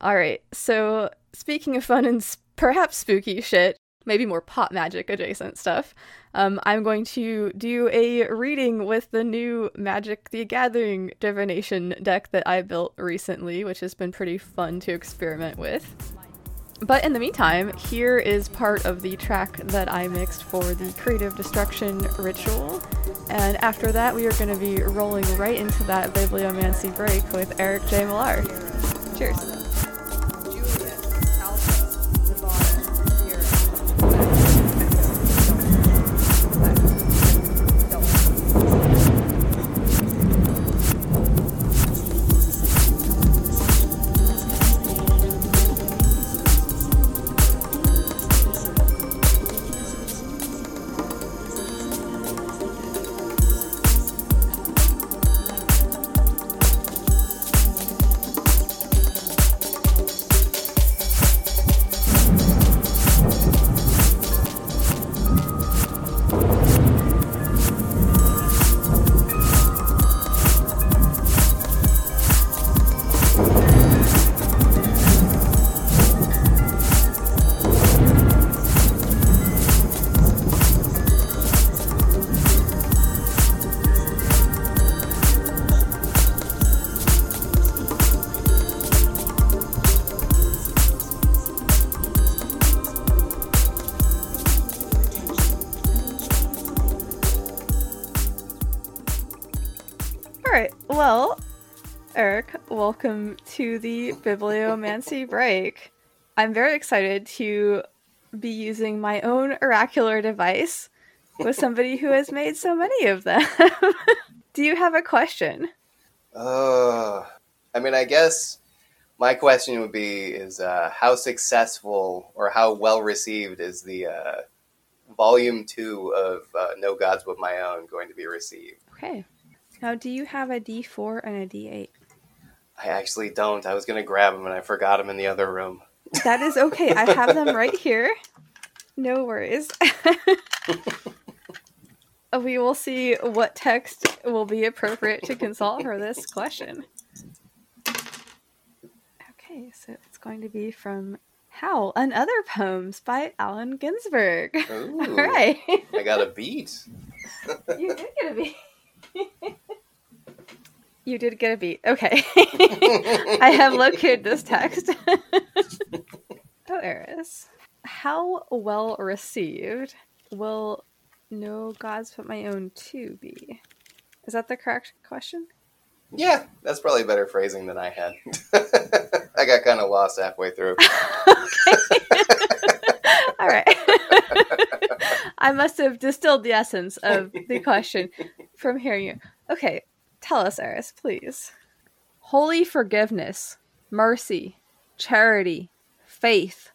[SPEAKER 3] All right. So, speaking of fun and s- perhaps spooky shit, maybe more pop magic adjacent stuff, um, I'm going to do a reading with the new Magic the Gathering divination deck that I built recently, which has been pretty fun to experiment with. But in the meantime, here is part of the track that I mixed for the Creative Destruction ritual. And after that, we are going to be rolling right into that bibliomancy break with Eric J. Millar. Cheers. Welcome to the Bibliomancy break. I'm very excited to be using my own oracular device with somebody who has made so many of them. Do you have a question?
[SPEAKER 5] Uh, I mean, I guess my question would be: Is uh, how successful or how well received is the uh, volume two of uh, No Gods But My Own going to be received?
[SPEAKER 3] Okay. Now, do you have a D4 and a D8?
[SPEAKER 5] I actually don't. I was going to grab them and I forgot them in the other room.
[SPEAKER 3] That is okay. I have them right here. No worries. we will see what text will be appropriate to consult for this question. Okay, so it's going to be from Howl and Other Poems by Allen Ginsberg.
[SPEAKER 5] Ooh,
[SPEAKER 3] All right.
[SPEAKER 5] I got a beat.
[SPEAKER 3] you did get a beat. You did get a beat. Okay. I have located this text. oh, Eris. How well received will No Gods But My Own 2 be? Is that the correct question?
[SPEAKER 5] Yeah, that's probably better phrasing than I had. I got kind of lost halfway through.
[SPEAKER 3] All right. I must have distilled the essence of the question from hearing you. Okay, tell us, Eris, please. Holy forgiveness, mercy, charity, faith,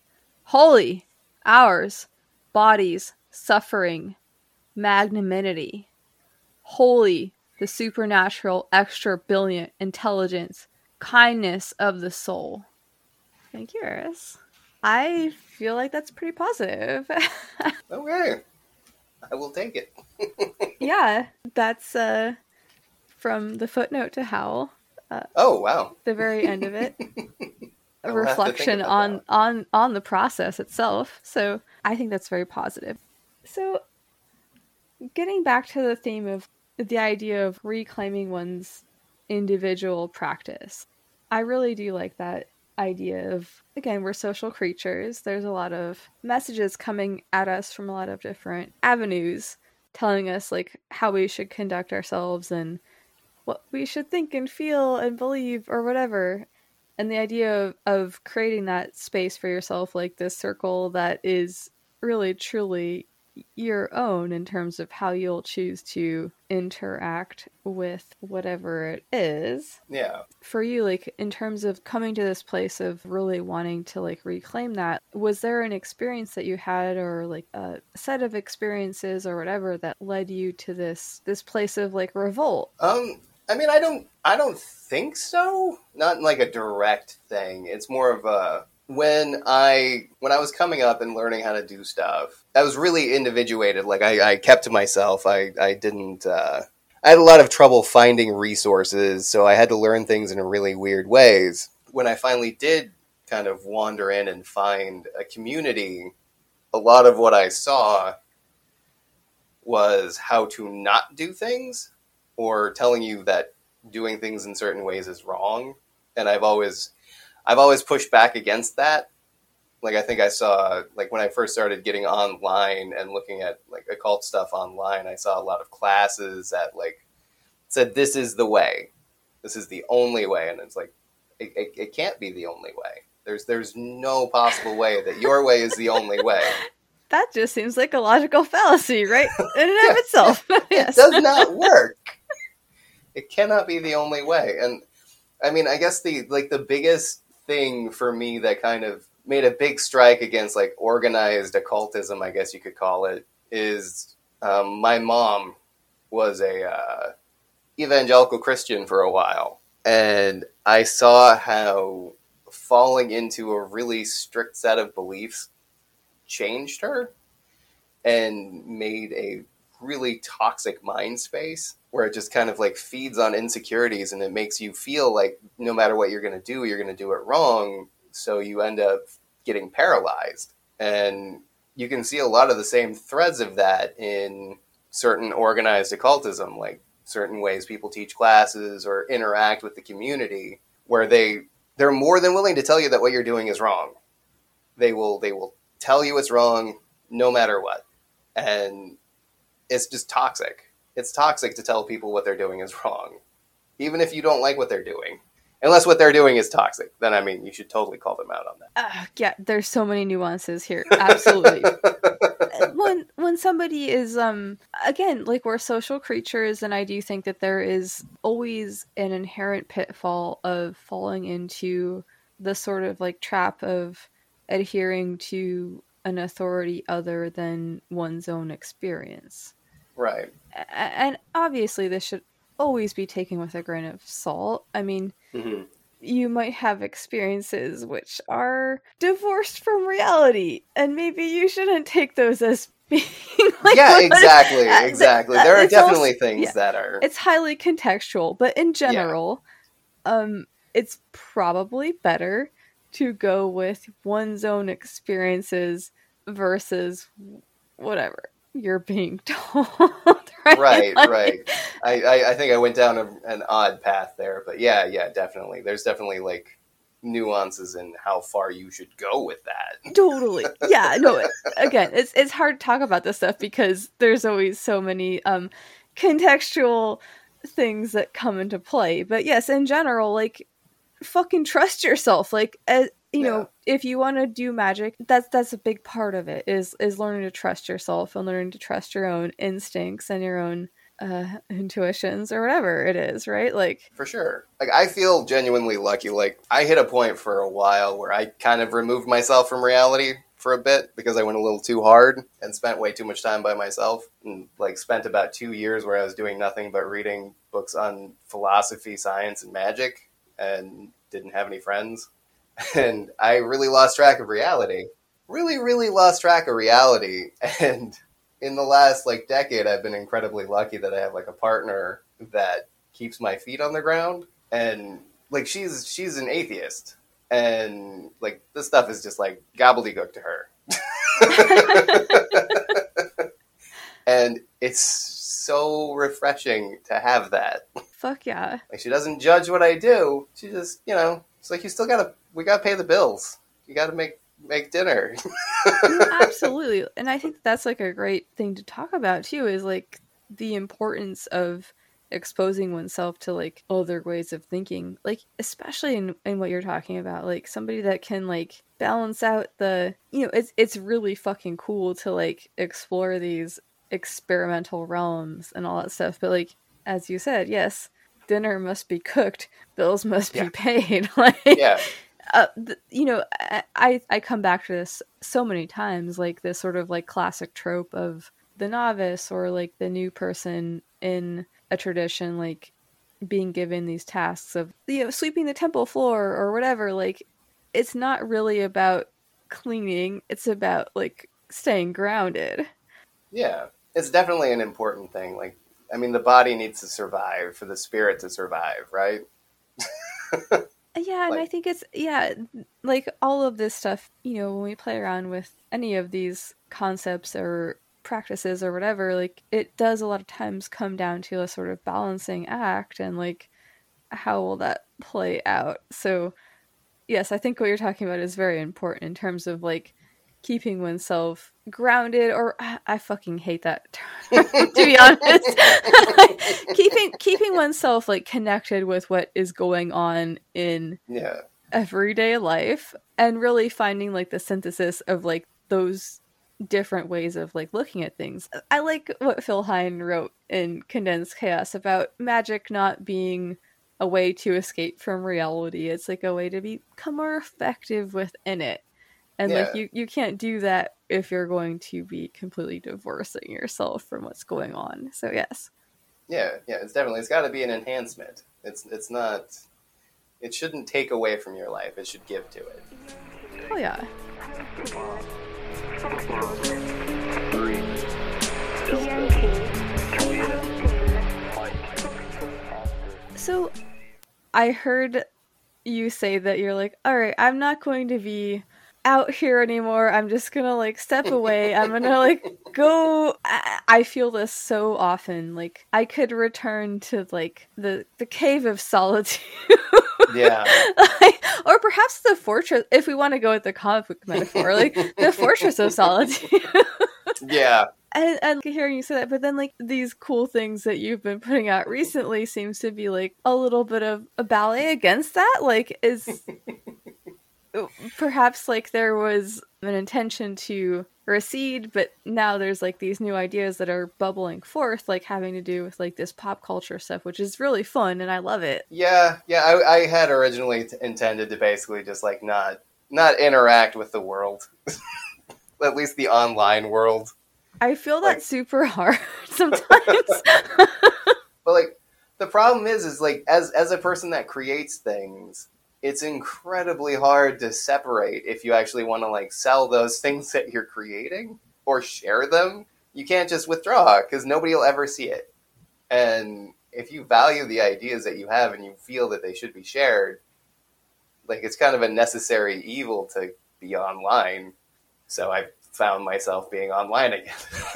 [SPEAKER 3] holy, ours, bodies, suffering, magnanimity, holy, the supernatural, extra brilliant intelligence, kindness of the soul. Thank you, Eris. I feel like that's pretty positive.
[SPEAKER 5] Okay, I will take it.
[SPEAKER 3] yeah, that's uh from the footnote to Howl, uh,
[SPEAKER 5] Oh wow!
[SPEAKER 3] the very end of it. A
[SPEAKER 5] I'll have to think
[SPEAKER 3] reflection on
[SPEAKER 5] that.
[SPEAKER 3] on on the process itself. So, I think that's very positive. So, getting back to the theme of the idea of reclaiming one's individual practice. I really do like that idea of again we're social creatures there's a lot of messages coming at us from a lot of different avenues telling us like how we should conduct ourselves and what we should think and feel and believe or whatever. And the idea of, of creating that space for yourself like this circle that is really truly your own in terms of how you'll choose to interact with whatever it is.
[SPEAKER 5] Yeah.
[SPEAKER 3] for you like in terms of coming to this place of really wanting to like reclaim that was there an experience that you had or like a set of experiences or whatever that led you to this this place of like revolt?
[SPEAKER 5] Um, I mean, I don't, I don't think so. Not like a direct thing. It's more of a when I when I was coming up and learning how to do stuff. I was really individuated. Like I, I kept to myself. I, I didn't. Uh, I had a lot of trouble finding resources, so I had to learn things in really weird ways. When I finally did kind of wander in and find a community, a lot of what I saw was how to not do things or telling you that doing things in certain ways is wrong. And i've always i've always pushed back against that. Like i think i saw like when i first started getting online and looking at like occult stuff online i saw a lot of classes that like said this is the way. This is the only way. And it's like it, it, it can't be the only way. There's there's no possible way that your way is the only way.
[SPEAKER 3] That just seems like a logical fallacy right? In and of itself. Yes.
[SPEAKER 5] It does not work. It cannot be the only way. And I mean, I guess the like the biggest thing for me that kind of made a big strike against like organized occultism, I guess you could call it, is um, my mom was a uh, evangelical Christian for a while, and I saw how falling into a really strict set of beliefs changed her and made a really toxic mind space where it just kind of like feeds on insecurities and it makes you feel like no matter what you're going to do, you're going to do it wrong. So you end up getting paralyzed. And you can see a lot of the same threads of that in certain organized occultism, like certain ways people teach classes or interact with the community where they they're more than willing to tell you that what you're doing is wrong. They will they will tell you it's wrong no matter what. And it's just toxic. It's toxic to tell people what they're doing is wrong, even if you don't like what they're doing. Unless what they're doing is toxic, then I mean, you should totally call them out on that.
[SPEAKER 3] Uh, yeah, there's so many nuances here. Absolutely. when when somebody is um again like we're social creatures and i do think that there is always an inherent pitfall of falling into the sort of like trap of adhering to an authority other than one's own experience
[SPEAKER 5] right.
[SPEAKER 3] And obviously this should always be taken with a grain of salt i mean
[SPEAKER 5] hmm
[SPEAKER 3] you might have experiences which are divorced from reality and maybe you shouldn't take those as being like
[SPEAKER 5] yeah, exactly,
[SPEAKER 3] uh,
[SPEAKER 5] exactly. There are
[SPEAKER 3] it's also-
[SPEAKER 5] definitely things
[SPEAKER 3] yeah.
[SPEAKER 5] that are.
[SPEAKER 3] it's highly contextual but in general um it's probably better to go with one's own experiences versus whatever you're being told right?
[SPEAKER 5] Right
[SPEAKER 3] Like,
[SPEAKER 5] right. I, I i think i went down a, an odd path there but yeah yeah definitely. There's definitely like nuances in how far you should go with that.
[SPEAKER 3] Totally. Yeah no again it's it's hard to talk about this stuff because there's always so many um contextual things that come into play. But yes in general like fucking trust yourself. Like as, you
[SPEAKER 5] Yeah.
[SPEAKER 3] know if you want to do magic that's that's a big part of it is is learning to trust yourself and learning to trust your own instincts and your own uh intuitions or whatever it is right? Like
[SPEAKER 5] for sure. Like i feel genuinely lucky. Like i hit a point for a while where i kind of removed myself from reality for a bit because i went a little too hard and spent way too much time by myself and like spent about two years where i was doing nothing but reading books on philosophy science and magic and didn't have any friends and i really lost track of reality. Really really lost track of reality. And in the last like decade i've been incredibly lucky that i have like a partner that keeps my feet on the ground. And like she's she's an atheist. And like this stuff is just like gobbledygook to her. And it's so refreshing to have that.
[SPEAKER 3] Fuck yeah.
[SPEAKER 5] Like she doesn't judge what i do. She just you know it's like you still gotta we gotta pay the bills. You gotta make make dinner.
[SPEAKER 3] Absolutely. And i think that's like a great thing to talk about too is like the importance of exposing oneself to like other ways of thinking. Like especially in, in what you're talking about like somebody that can like balance out the you know it's it's really fucking cool to like explore these experimental realms and all that stuff. But like as you said yes dinner must be cooked. Bills must
[SPEAKER 5] Yeah.
[SPEAKER 3] be paid. Like
[SPEAKER 5] yeah
[SPEAKER 3] uh, you know, I, I come back to this so many times, like this sort of like classic trope of the novice or like the new person in a tradition, like being given these tasks of you know sweeping the temple floor or whatever. Like, it's not really about cleaning; it's about like staying grounded.
[SPEAKER 5] Yeah, it's definitely an important thing. Like, I mean, the body needs to survive for the spirit to survive, right?
[SPEAKER 3] Yeah, and I think it's yeah, like all of this stuff, you know, when we play around with any of these concepts or practices or whatever, like it does a lot of times come down to a sort of balancing act and like how will that play out. So, yes, I think what you're talking about is very important in terms of like keeping oneself grounded or I fucking hate that term, to be honest. keeping keeping oneself like connected with what is going on in
[SPEAKER 5] Yeah,
[SPEAKER 3] everyday life and really finding like the synthesis of like those different ways of like looking at things. I like what Phil Hine wrote in Condensed Chaos about magic not being a way to escape from reality. It's like a way to become more effective within it. And like you you can't do that if you're going to be completely divorcing yourself from what's going on. So yes.
[SPEAKER 5] yeah, yeah. It's definitely it's got to be an enhancement. It's it's not. It shouldn't take away from your life. It should give to it.
[SPEAKER 3] Oh yeah. So I heard you say that you're like, all right, I'm not going to be out here anymore. I'm just gonna like step away. I'm gonna like go. I, I feel this so often. Like I could return to like the the cave of solitude.
[SPEAKER 5] Yeah,
[SPEAKER 3] like, or perhaps the fortress if we want to go with the comic book metaphor like the fortress of solitude
[SPEAKER 5] yeah,
[SPEAKER 3] and, and hearing you say that, but then like these cool things that you've been putting out recently seems to be like a little bit of a ballet against that. Like, is perhaps like there was an intention to recede, but now there's like these new ideas that are bubbling forth, like having to do with like this pop culture stuff, which is really fun and I love it.
[SPEAKER 5] Yeah, yeah. I, I had originally t- intended to basically just like not not interact with the world, at least the online world.
[SPEAKER 3] I feel that
[SPEAKER 5] Like-
[SPEAKER 3] super hard sometimes.
[SPEAKER 5] But like the problem is is like as as a person that creates things, it's incredibly hard to separate if you actually want to like sell those things that you're creating or share them. You can't just withdraw cuz nobody will ever see it. And if you value the ideas that you have and you feel that they should be shared, like it's kind of a necessary evil to be online. So I found myself being online again.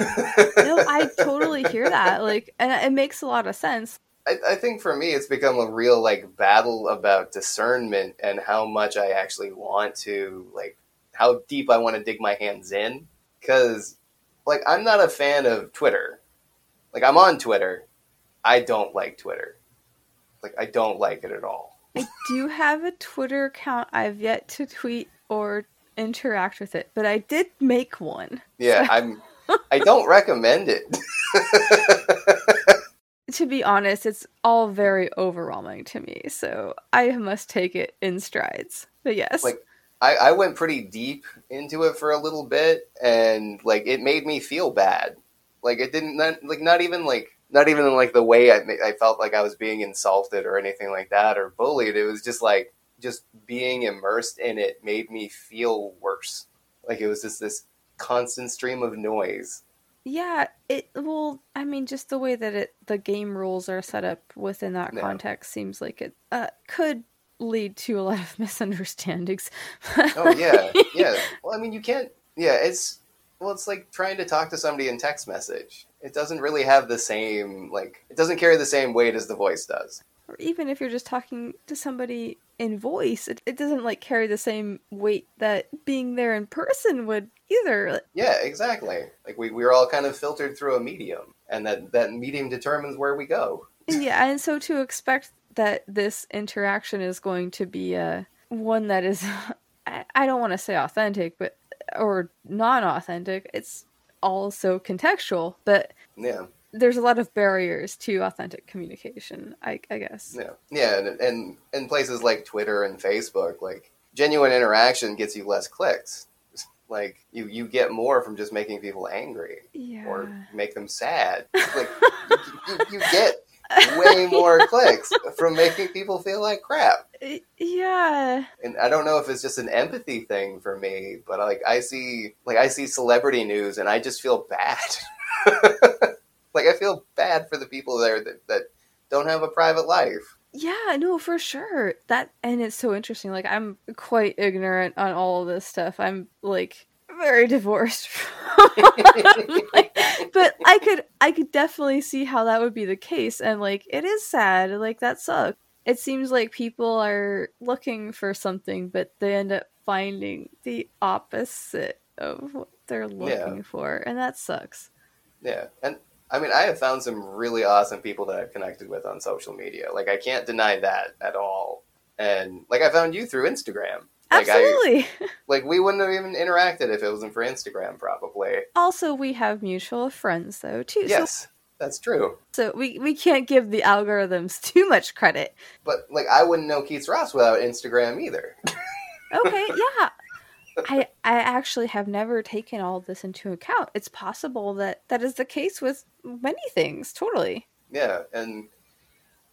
[SPEAKER 3] no, I totally hear that. Like, and it makes a lot of sense.
[SPEAKER 5] I, I think for me, it's become a real like battle about discernment and how much I actually want to like how deep I want to dig my hands in. Because like I'm not a fan of Twitter. Like I'm on Twitter, I don't like Twitter. Like I don't like it at all.
[SPEAKER 3] I do have a Twitter account. I've yet to tweet or interact with it, but I did make one.
[SPEAKER 5] Yeah, I'm. I don't recommend it.
[SPEAKER 3] To be honest, it's all very overwhelming to me, so I must take it in strides. But yes.
[SPEAKER 5] Like, I, I went pretty deep into it for a little bit, and like it made me feel bad. Like it didn't not, like not even like not even like the way I I felt like I was being insulted or anything like that or bullied. It was just like just being immersed in it made me feel worse. Like it was just this constant stream of noise.
[SPEAKER 3] Yeah, it well, I mean, just the way that it the game rules are set up within that
[SPEAKER 5] Yeah.
[SPEAKER 3] context seems like it uh, could lead to a lot of misunderstandings.
[SPEAKER 5] Oh yeah, yeah. Well, I mean, you can't. Yeah, it's well, it's like trying to talk to somebody in text message. It doesn't really have the same like. It doesn't carry the same weight as the voice does.
[SPEAKER 3] Or even if you're just talking to somebody in voice, it, it doesn't like carry the same weight that being there in person would either.
[SPEAKER 5] Yeah, exactly. Like we we're all kind of filtered through a medium, and that that medium determines where we go.
[SPEAKER 3] yeah, and so to expect that this interaction is going to be uh, one that is, I, I don't want to say authentic, but or non-authentic. It's also contextual, but
[SPEAKER 5] Yeah,
[SPEAKER 3] there's a lot of barriers to authentic communication. I, I guess.
[SPEAKER 5] yeah, yeah. And and in places like Twitter and Facebook, like genuine interaction gets you less clicks. Like you you get more from just making people angry.
[SPEAKER 3] Yeah.
[SPEAKER 5] or make them sad. Like you, you, you get way more clicks from making people feel like crap.
[SPEAKER 3] Yeah.
[SPEAKER 5] And I don't know if it's just an empathy thing for me, but like I see like I see celebrity news and I just feel bad. like I feel bad for the people there that, that don't have a private life.
[SPEAKER 3] Yeah, no, for sure. That and it's so interesting. Like I'm quite ignorant on all of this stuff. I'm like very divorced. Like, but I could I could definitely see how that would be the case and like it is sad. Like that sucks. It seems like people are looking for something but they end up finding the opposite of what they're looking for and that sucks.
[SPEAKER 5] Yeah, and I mean, I have found some really awesome people that I've connected with on social media. Like, I can't deny that at all. And like, I found you through Instagram. Like, I
[SPEAKER 3] Absolutely.
[SPEAKER 5] like we wouldn't have even interacted if it wasn't for Instagram, probably.
[SPEAKER 3] also, we have mutual friends though too. So
[SPEAKER 5] Yes, that's true.
[SPEAKER 3] So we, we can't give the algorithms too much credit.
[SPEAKER 5] But like, I wouldn't know Keith Ross without Instagram either.
[SPEAKER 3] Okay, yeah. I I actually have never taken all this into account. It's possible that that is the case with many things. Totally.
[SPEAKER 5] yeah, and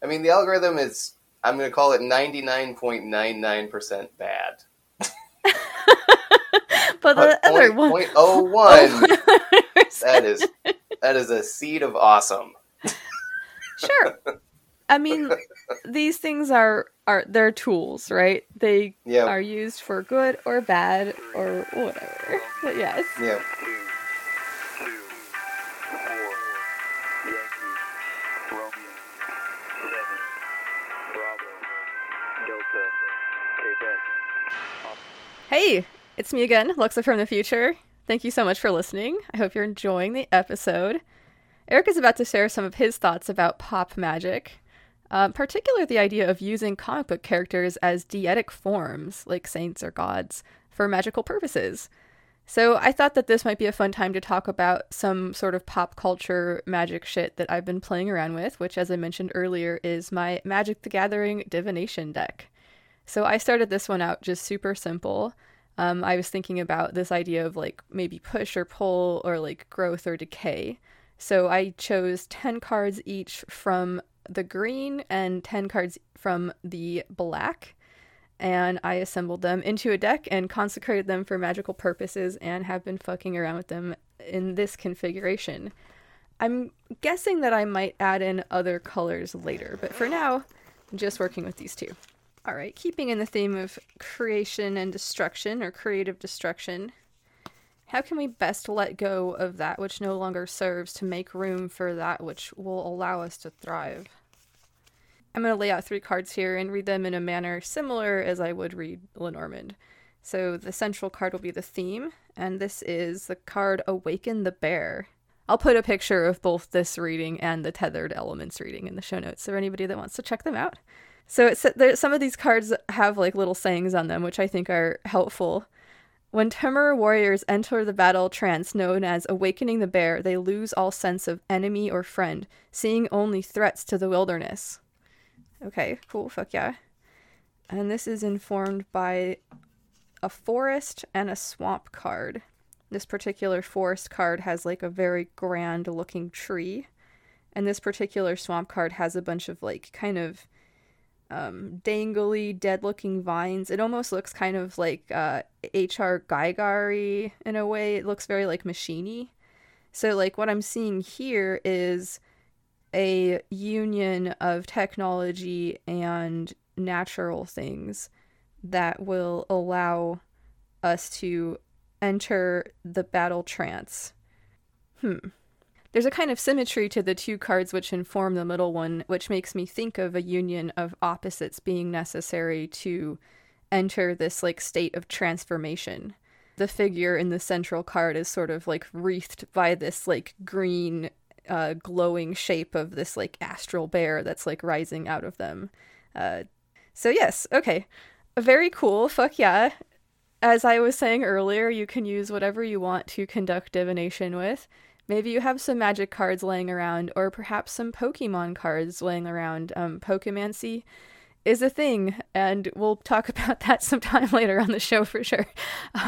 [SPEAKER 5] I mean, the algorithm is. I'm going to call it 99.99% bad.
[SPEAKER 3] but the
[SPEAKER 5] But
[SPEAKER 3] other
[SPEAKER 5] point-
[SPEAKER 3] one,
[SPEAKER 5] point oh one, oh, that
[SPEAKER 3] that
[SPEAKER 5] is that is a seed of awesome.
[SPEAKER 3] sure. I mean, these things are are they're tools, right? They
[SPEAKER 5] Yeah,
[SPEAKER 3] are used for good or bad or whatever. But yes.
[SPEAKER 5] yeah.
[SPEAKER 2] two, two, four, Yankee, Romeo, seven, Bravo, Delta, Quebec.
[SPEAKER 3] Hey, it's me again, Luxa from the future. Thank you so much for listening. I hope you're enjoying the episode. Eric is about to share some of his thoughts about pop magic, um, particularly the idea of using comic book characters as deific forms, like saints or gods, for magical purposes. So I thought that this might be a fun time to talk about some sort of pop culture magic shit that I've been playing around with, which, as I mentioned earlier, is my Magic the Gathering divination deck. So I started this one out just super simple. Um, I was thinking about this idea of like maybe push or pull or like growth or decay. So I chose 10 cards each from the green and 10 cards from the black. And I assembled them into a deck and consecrated them for magical purposes and have been fucking around with them in this configuration. I'm guessing that I might add in other colors later, but for now, I'm just working with these two. All right, keeping in the theme of creation and destruction or creative destruction, how can we best let go of that which no longer serves to make room for that which will allow us to thrive? I'm going to lay out three cards here and read them in a manner similar as I would read Lenormand. So the central card will be the theme, and this is the card Awaken the Bear. I'll put a picture of both this reading and the Tethered Elements reading in the show notes for anybody that wants to check them out. So it's there, some of these cards have like little sayings on them, which I think are helpful. When Temur warriors enter the battle trance known as Awakening the Bear, they lose all sense of enemy or friend, seeing only threats to the wilderness. Okay, cool, fuck yeah. And this is informed by a forest and a swamp card. This particular forest card has like a very grand looking tree, and this particular swamp card has a bunch of like kind of um, dangly, dead looking vines. It almost looks kind of like uh, H.R. Giger in a way. It looks very like machiney. So, like, what I'm seeing here is a union of technology and natural things that will allow us to enter the battle trance. Hmm. There's a kind of symmetry to the two cards which inform the middle one, which makes me think of a union of opposites being necessary to enter this like state of transformation. The figure in the central card is sort of like wreathed by this like green uh, glowing shape of this like astral bear that's like rising out of them. Uh, so yes, okay, very cool. Fuck yeah. As I was saying earlier, you can use whatever you want to conduct divination with. Maybe you have some magic cards laying around, or perhaps some Pokemon cards laying around. Um, Pokemancy is a thing, and we'll talk about that sometime later on the show for sure.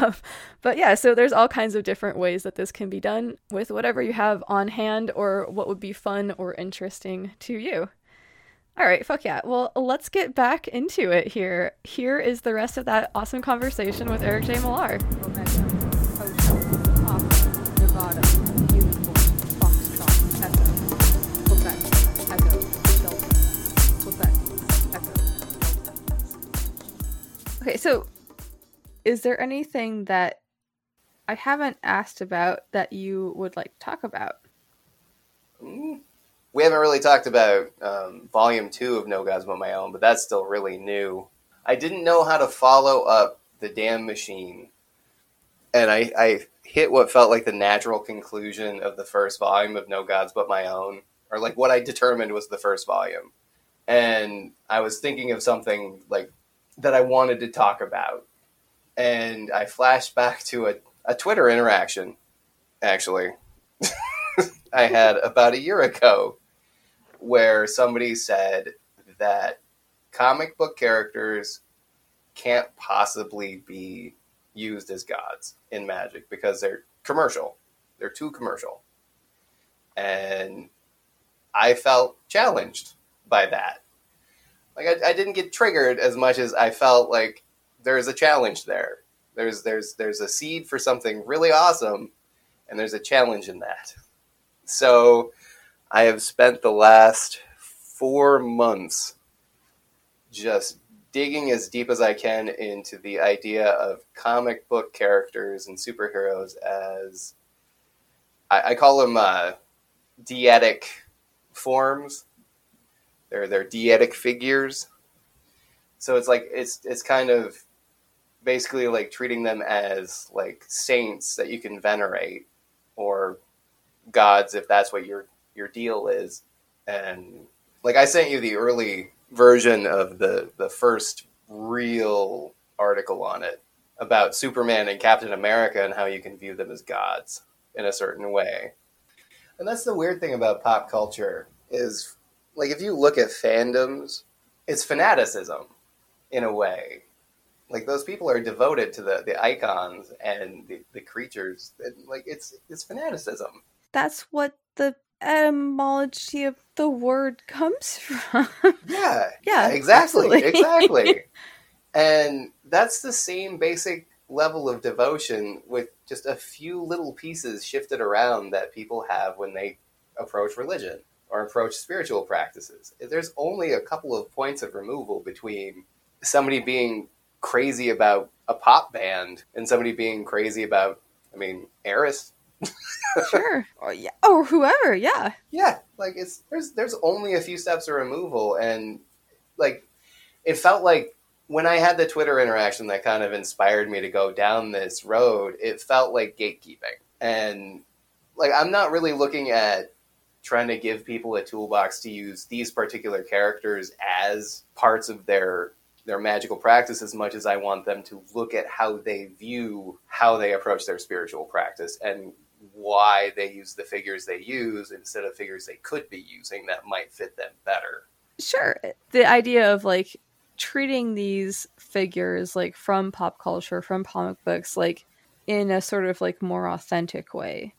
[SPEAKER 3] Um, but yeah, so there's all kinds of different ways that this can be done with whatever you have on hand or what would be fun or interesting to you. All right, fuck yeah. Well, let's get back into it here. Here is the rest of that awesome conversation with Eric J. Millar. Okay, so is there anything that I haven't asked about that you would like to talk about?
[SPEAKER 5] We haven't really talked about um, volume two of No Gods But My Own, but that's still really new. I didn't know how to follow up the damn machine, and I, I hit what felt like the natural conclusion of the first volume of No Gods But My Own, or like what I determined was the first volume. And I was thinking of something like that I wanted to talk about. And I flashed back to a, a Twitter interaction, actually, I had about a year ago, where somebody said that comic book characters can't possibly be used as gods in magic because they're commercial. They're too commercial. And I felt challenged by that like I, I didn't get triggered as much as I felt like there's a challenge there. There's there's there's a seed for something really awesome, and there's a challenge in that. So I have spent the last four months just digging as deep as I can into the idea of comic book characters and superheroes as I, I call them uh, deific forms they're they're deific figures. So it's like it's it's kind of basically like treating them as like saints that you can venerate or gods if that's what your your deal is and like i sent you the early version of the the first real article on it about superman and captain america and how you can view them as gods in a certain way and that's the weird thing about pop culture is like if you look at fandoms it's fanaticism in a way. Like those people are devoted to the, the icons and the, the creatures and like it's it's fanaticism.
[SPEAKER 3] That's what the etymology of the word comes from.
[SPEAKER 5] yeah.
[SPEAKER 3] Yeah,
[SPEAKER 5] exactly. exactly. And that's the same basic level of devotion with just a few little pieces shifted around that people have when they approach religion or approach spiritual practices there's only a couple of points of removal between somebody being crazy about a pop band and somebody being crazy about i mean eris
[SPEAKER 3] sure. Or yeah, or whoever. Yeah.
[SPEAKER 5] Yeah, like it's there's there's only a few steps of removal, and like it felt like when I had the Twitter interaction that kind of inspired me to go down this road. It felt like gatekeeping, and like I'm not really looking at trying to give people a toolbox to use these particular characters as parts of their their magical practice as much as I want them to look at how they view how they approach their spiritual practice and why they use the figures they use instead of figures they could be using that might fit them better.
[SPEAKER 3] Sure. The idea of like treating these figures like from pop culture, from comic books, like in a sort of like more authentic way.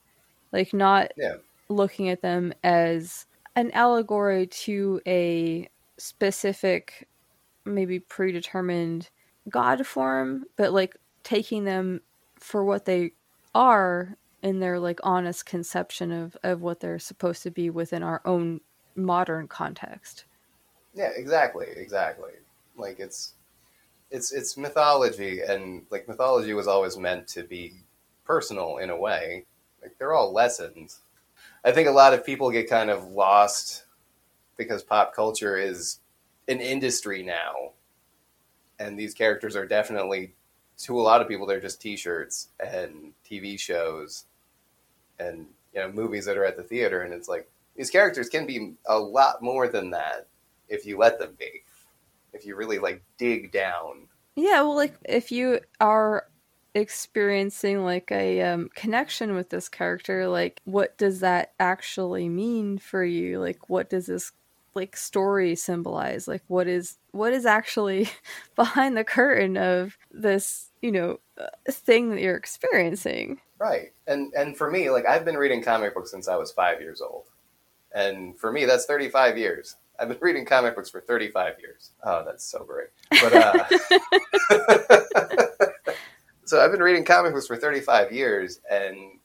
[SPEAKER 3] Like not
[SPEAKER 5] Yeah.
[SPEAKER 3] Looking at them as an allegory to a specific maybe predetermined god form, but like taking them for what they are in their like honest conception of of what they're supposed to be within our own modern context.
[SPEAKER 5] Yeah, exactly, exactly. Like it's it's it's mythology and like mythology was always meant to be personal in a way. Like they're all lessons. I think a lot of people get kind of lost because pop culture is an industry now. And these characters are definitely to a lot of people they're just t-shirts and TV shows and you know movies that are at the theater and it's like these characters can be a lot more than that if you let them be. If you really like dig down.
[SPEAKER 3] Yeah, well, like if you are experiencing like a um, connection with this character, like what does that actually mean for you? Like, what does this like story symbolize? Like, what is what is actually behind the curtain of this, you know, uh, thing that you're experiencing?
[SPEAKER 5] Right. And and for me, like I've been reading comic books since I was 5 years old. And for me that's 35 years. I've been reading comic books for 35 years. Oh, that's so great. But uh So I've been reading comic books for 35 years and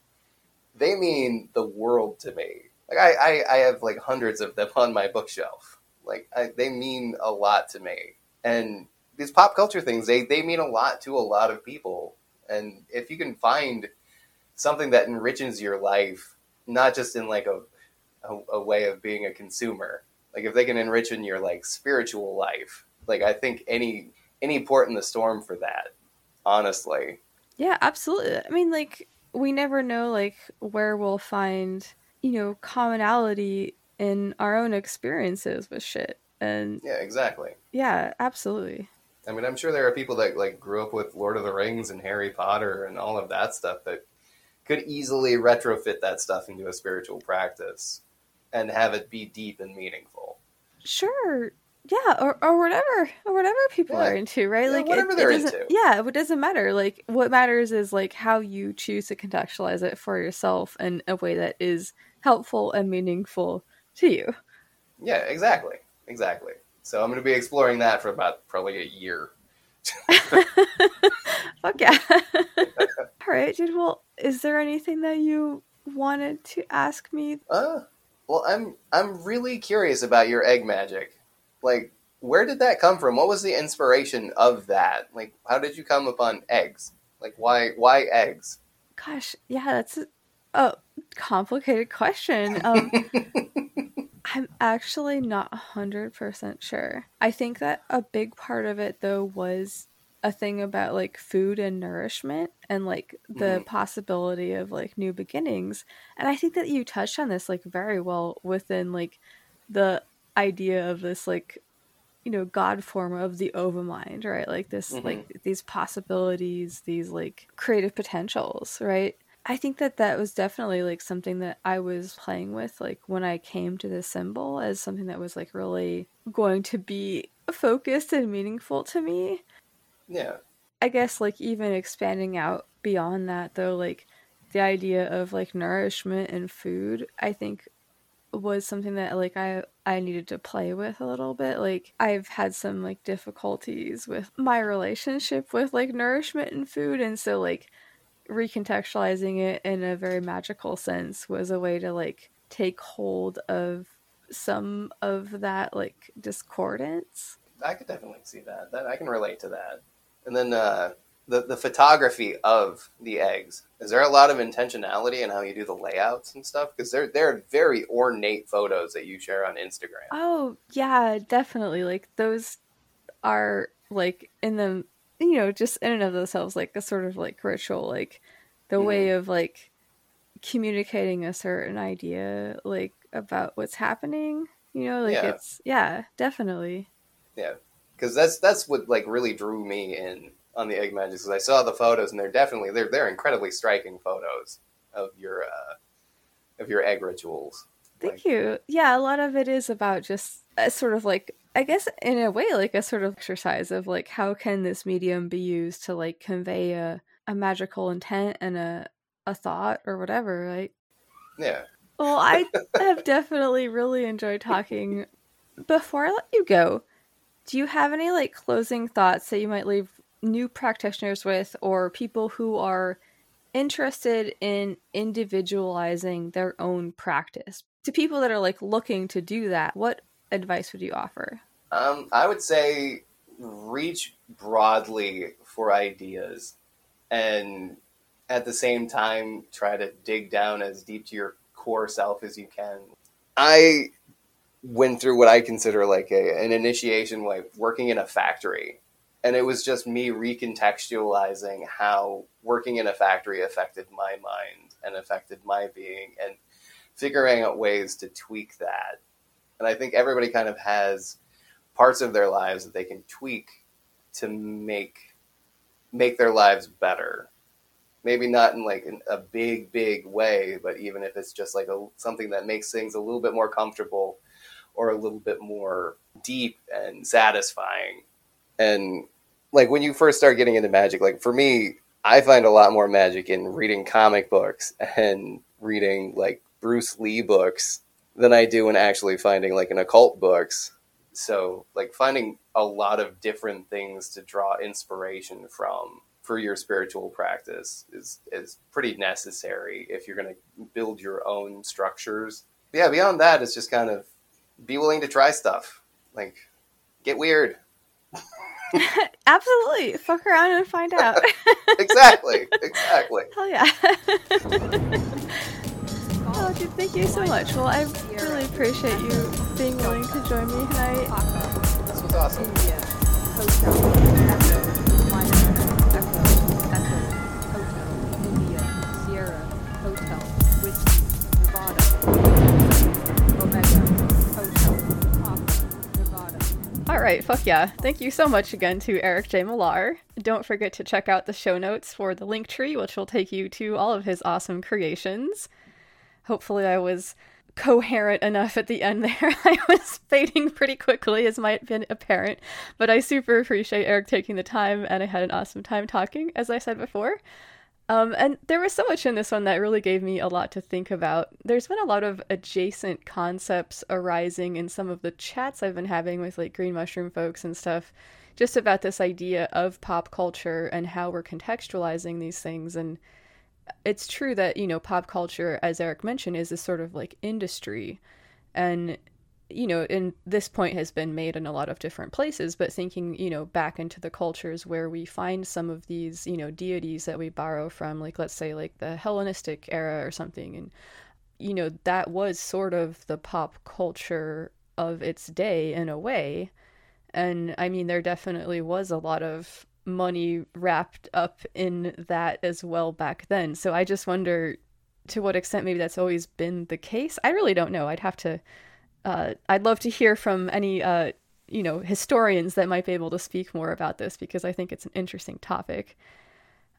[SPEAKER 5] they mean the world to me. Like I, I, I have like hundreds of them on my bookshelf. Like I, they mean a lot to me. And these pop culture things, they, they mean a lot to a lot of people. And if you can find something that enriches your life, not just in like a, a, a way of being a consumer, like if they can enrich in your like spiritual life, like I think any any port in the storm for that. Honestly,
[SPEAKER 3] Yeah, absolutely. I mean, like we never know like where we'll find, you know, commonality in our own experiences with shit. And
[SPEAKER 5] yeah, exactly.
[SPEAKER 3] yeah, absolutely.
[SPEAKER 5] I mean, I'm sure there are people that like grew up with Lord of the Rings and Harry Potter and all of that stuff that could easily retrofit that stuff into a spiritual practice and have it be deep and meaningful.
[SPEAKER 3] Sure. Yeah, or, or whatever, or whatever people
[SPEAKER 5] Yeah.
[SPEAKER 3] are into, right?
[SPEAKER 5] Yeah,
[SPEAKER 3] like
[SPEAKER 5] whatever
[SPEAKER 3] it,
[SPEAKER 5] they're
[SPEAKER 3] it
[SPEAKER 5] into.
[SPEAKER 3] Yeah, it doesn't matter. Like what matters is like how you choose to contextualize it for yourself in a way that is helpful and meaningful to you.
[SPEAKER 5] Yeah, exactly, exactly. So I'm going to be exploring that for about probably a year.
[SPEAKER 3] Fuck yeah. All right, dude. Well, is there anything that you wanted to ask me?
[SPEAKER 5] Uh, well, I'm I'm really curious about your egg magic. Like, where did that come from? What was the inspiration of that? Like, how did you come upon eggs? Like, why why eggs?
[SPEAKER 3] Gosh, yeah, that's a, a complicated question. Um, I'm actually not 100% sure. I think that a big part of it, though, was a thing about like food and nourishment and like the
[SPEAKER 5] Mhm.
[SPEAKER 3] possibility of like new beginnings. And I think that you touched on this like very well within like the idea of this like you know god form of the Ova mind right like this
[SPEAKER 5] Mhm.
[SPEAKER 3] like these possibilities these like creative potentials right i think that that was definitely like something that i was playing with like when i came to this symbol as something that was like really going to be focused and meaningful to me
[SPEAKER 5] Yeah.
[SPEAKER 3] I guess like even expanding out beyond that though, like the idea of like nourishment and food, I think was something that like I I needed to play with a little bit. Like I've had some like difficulties with my relationship with like nourishment and food and so like recontextualizing it in a very magical sense was a way to like take hold of some of that like discordance.
[SPEAKER 5] I could definitely see that. That I can relate to that. And then uh, the the photography of the eggs. Is there a lot of intentionality in how you do the layouts and stuff? Because they're they're very ornate photos that you share on Instagram.
[SPEAKER 3] Oh, yeah, definitely. Like those are like in them, you know, just in and of themselves like a sort of like ritual, like the way mm-hmm. of like communicating a certain idea like about what's happening, you know, like
[SPEAKER 5] Yeah.
[SPEAKER 3] it's yeah, definitely. Yeah.
[SPEAKER 5] Because that's that's what like really drew me in on the egg magic because I saw the photos and they're definitely they're they're incredibly striking photos of your uh, of your egg rituals.
[SPEAKER 3] Thank
[SPEAKER 5] Like-
[SPEAKER 3] you. Yeah, a lot of it is about just a sort of like I guess in a way like a sort of exercise of like how can this medium be used to like convey a, a magical intent and a a thought or whatever, right?
[SPEAKER 5] Yeah,
[SPEAKER 3] Well, I have definitely really enjoyed talking. Before I let you go, do you have any like closing thoughts that you might leave new practitioners with or people who are interested in individualizing their own practice? To people that are like looking to do that, what advice would you offer?
[SPEAKER 5] um, I would say reach broadly for ideas and at the same time try to dig down as deep to your core self as you can. I went through what I consider like a, an initiation, like working in a factory. And it was just me recontextualizing how working in a factory affected my mind and affected my being and figuring out ways to tweak that. And I think everybody kind of has parts of their lives that they can tweak to make make their lives better maybe not in like a big big way but even if it's just like a, something that makes things a little bit more comfortable or a little bit more deep and satisfying and like when you first start getting into magic like for me i find a lot more magic in reading comic books and reading like bruce lee books than i do in actually finding like an occult books so like finding a lot of different things to draw inspiration from for your spiritual practice is is pretty necessary if you're going to build your own structures. But yeah, beyond that, it's just kind of be willing to try stuff. Like get weird.
[SPEAKER 3] Absolutely. Fuck around and find out.
[SPEAKER 5] exactly. Exactly.
[SPEAKER 3] Hell yeah. oh, dude, thank you so much. Well, I really appreciate you being willing to join me tonight.
[SPEAKER 5] This was awesome.
[SPEAKER 3] All right, fuck yeah. Thank you so much again to Eric J. Millar. Don't forget to check out the show notes for the link tree, which will take you to all of his awesome creations. Hopefully, I was coherent enough at the end there. I was fading pretty quickly, as might have been apparent, but I super appreciate Eric taking the time, and I had an awesome time talking, as I said before. Um, and there was so much in this one that really gave me a lot to think about. There's been a lot of adjacent concepts arising in some of the chats I've been having with like green mushroom folks and stuff, just about this idea of pop culture and how we're contextualizing these things. And it's true that, you know, pop culture, as Eric mentioned, is this sort of like industry. And you know, and this point has been made in a lot of different places, but thinking, you know, back into the cultures where we find some of these, you know, deities that we borrow from, like, let's say, like the Hellenistic era or something. And, you know, that was sort of the pop culture of its day in a way. And I mean, there definitely was a lot of money wrapped up in that as well back then. So I just wonder to what extent maybe that's always been the case. I really don't know. I'd have to. Uh, I'd love to hear from any uh, you know historians that might be able to speak more about this because I think it's an interesting topic.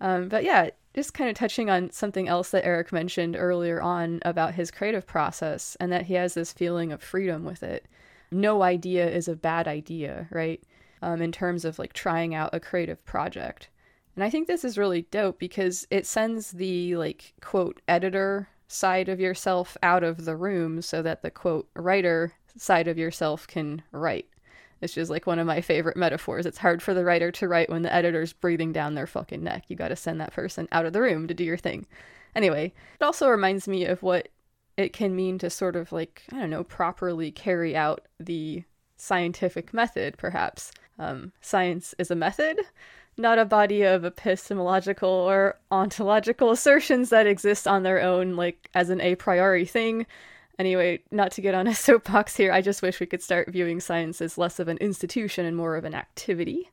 [SPEAKER 3] Um, but yeah, just kind of touching on something else that Eric mentioned earlier on about his creative process and that he has this feeling of freedom with it. No idea is a bad idea, right? Um, in terms of like trying out a creative project. And I think this is really dope because it sends the like quote editor side of yourself out of the room so that the quote writer side of yourself can write. It's just like one of my favorite metaphors. It's hard for the writer to write when the editor's breathing down their fucking neck. You got to send that person out of the room to do your thing. Anyway, it also reminds me of what it can mean to sort of like, I don't know, properly carry out the scientific method, perhaps. Um, science is a method, not a body of epistemological or ontological assertions that exist on their own, like as an a priori thing. Anyway, not to get on a soapbox here, I just wish we could start viewing science as less of an institution and more of an activity.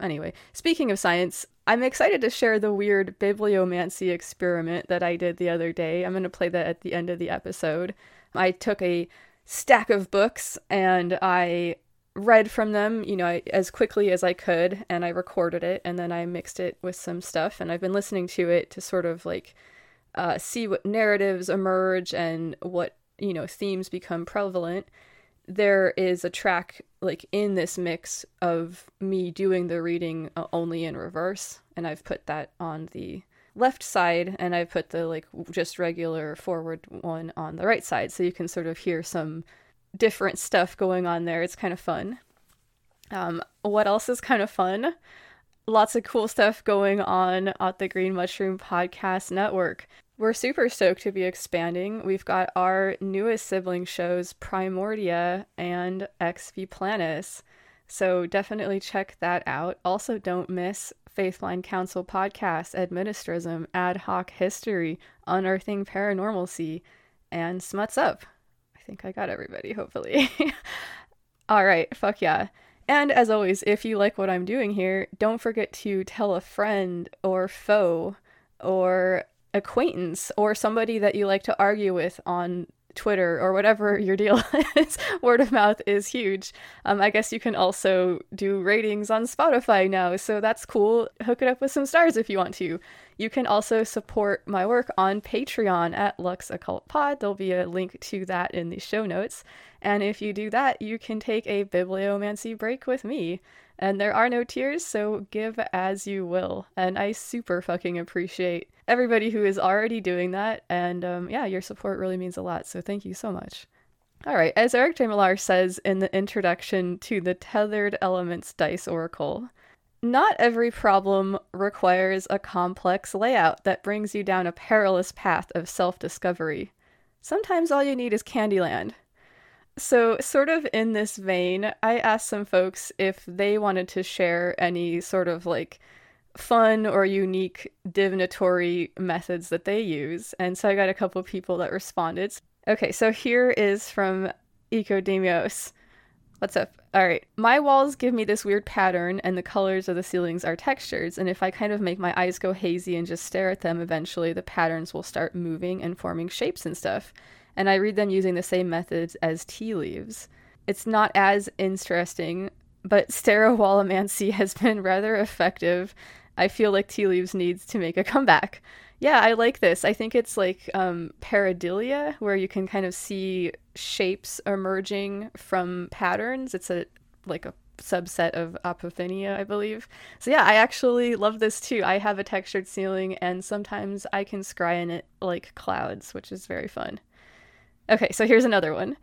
[SPEAKER 3] Anyway, speaking of science, I'm excited to share the weird bibliomancy experiment that I did the other day. I'm going to play that at the end of the episode. I took a stack of books and I read from them, you know, as quickly as I could, and I recorded it, and then I mixed it with some stuff, and I've been listening to it to sort of like uh, see what narratives emerge and what you know themes become prevalent. There is a track like in this mix of me doing the reading uh, only in reverse and i've put that on the left side and i've put the like just regular forward one on the right side so you can sort of hear some different stuff going on there it's kind of fun um, what else is kind of fun lots of cool stuff going on at the green mushroom podcast network we're super stoked to be expanding. We've got our newest sibling shows, Primordia and XV Planus. So definitely check that out. Also, don't miss Faithline Council podcast, Administrism, Ad Hoc History, Unearthing Paranormalcy, and Smuts Up. Think I got everybody, hopefully. All right, fuck yeah. And as always, if you like what I'm doing here, don't forget to tell a friend or foe or acquaintance or somebody that you like to argue with on Twitter or whatever your deal is. Word of mouth is huge. Um, I guess you can also do ratings on Spotify now, so that's cool. Hook it up with some stars if you want to. You can also support my work on Patreon at Lux Occult Pod. There'll be a link to that in the show notes. And if you do that, you can take a bibliomancy break with me. And there are no tiers, so give as you will. And I super fucking appreciate everybody who is already doing that. And um, yeah, your support really means a lot. So thank you so much. All right, as Eric J. Millar says in the introduction to the Tethered Elements Dice Oracle, not every problem requires a complex layout that brings you down a perilous path of self discovery. Sometimes all you need is Candyland. So, sort of in this vein, I asked some folks if they wanted to share any sort of like fun or unique divinatory methods that they use. And so I got a couple of people that responded. Okay, so here is from Ecodemios. What's up? All right. My walls give me this weird pattern, and the colors of the ceilings are textures. And if I kind of make my eyes go hazy and just stare at them, eventually the patterns will start moving and forming shapes and stuff. And I read them using the same methods as tea leaves. It's not as interesting, but stereowallomancy has been rather effective I feel like Tea Leaves needs to make a comeback. Yeah, I like this. I think it's like um, pareidolia, where you can kind of see shapes emerging from patterns. It's a like a subset of apophenia, I believe. So yeah, I actually love this too. I have a textured ceiling, and sometimes I can scry in it like clouds, which is very fun. Okay, so here's another one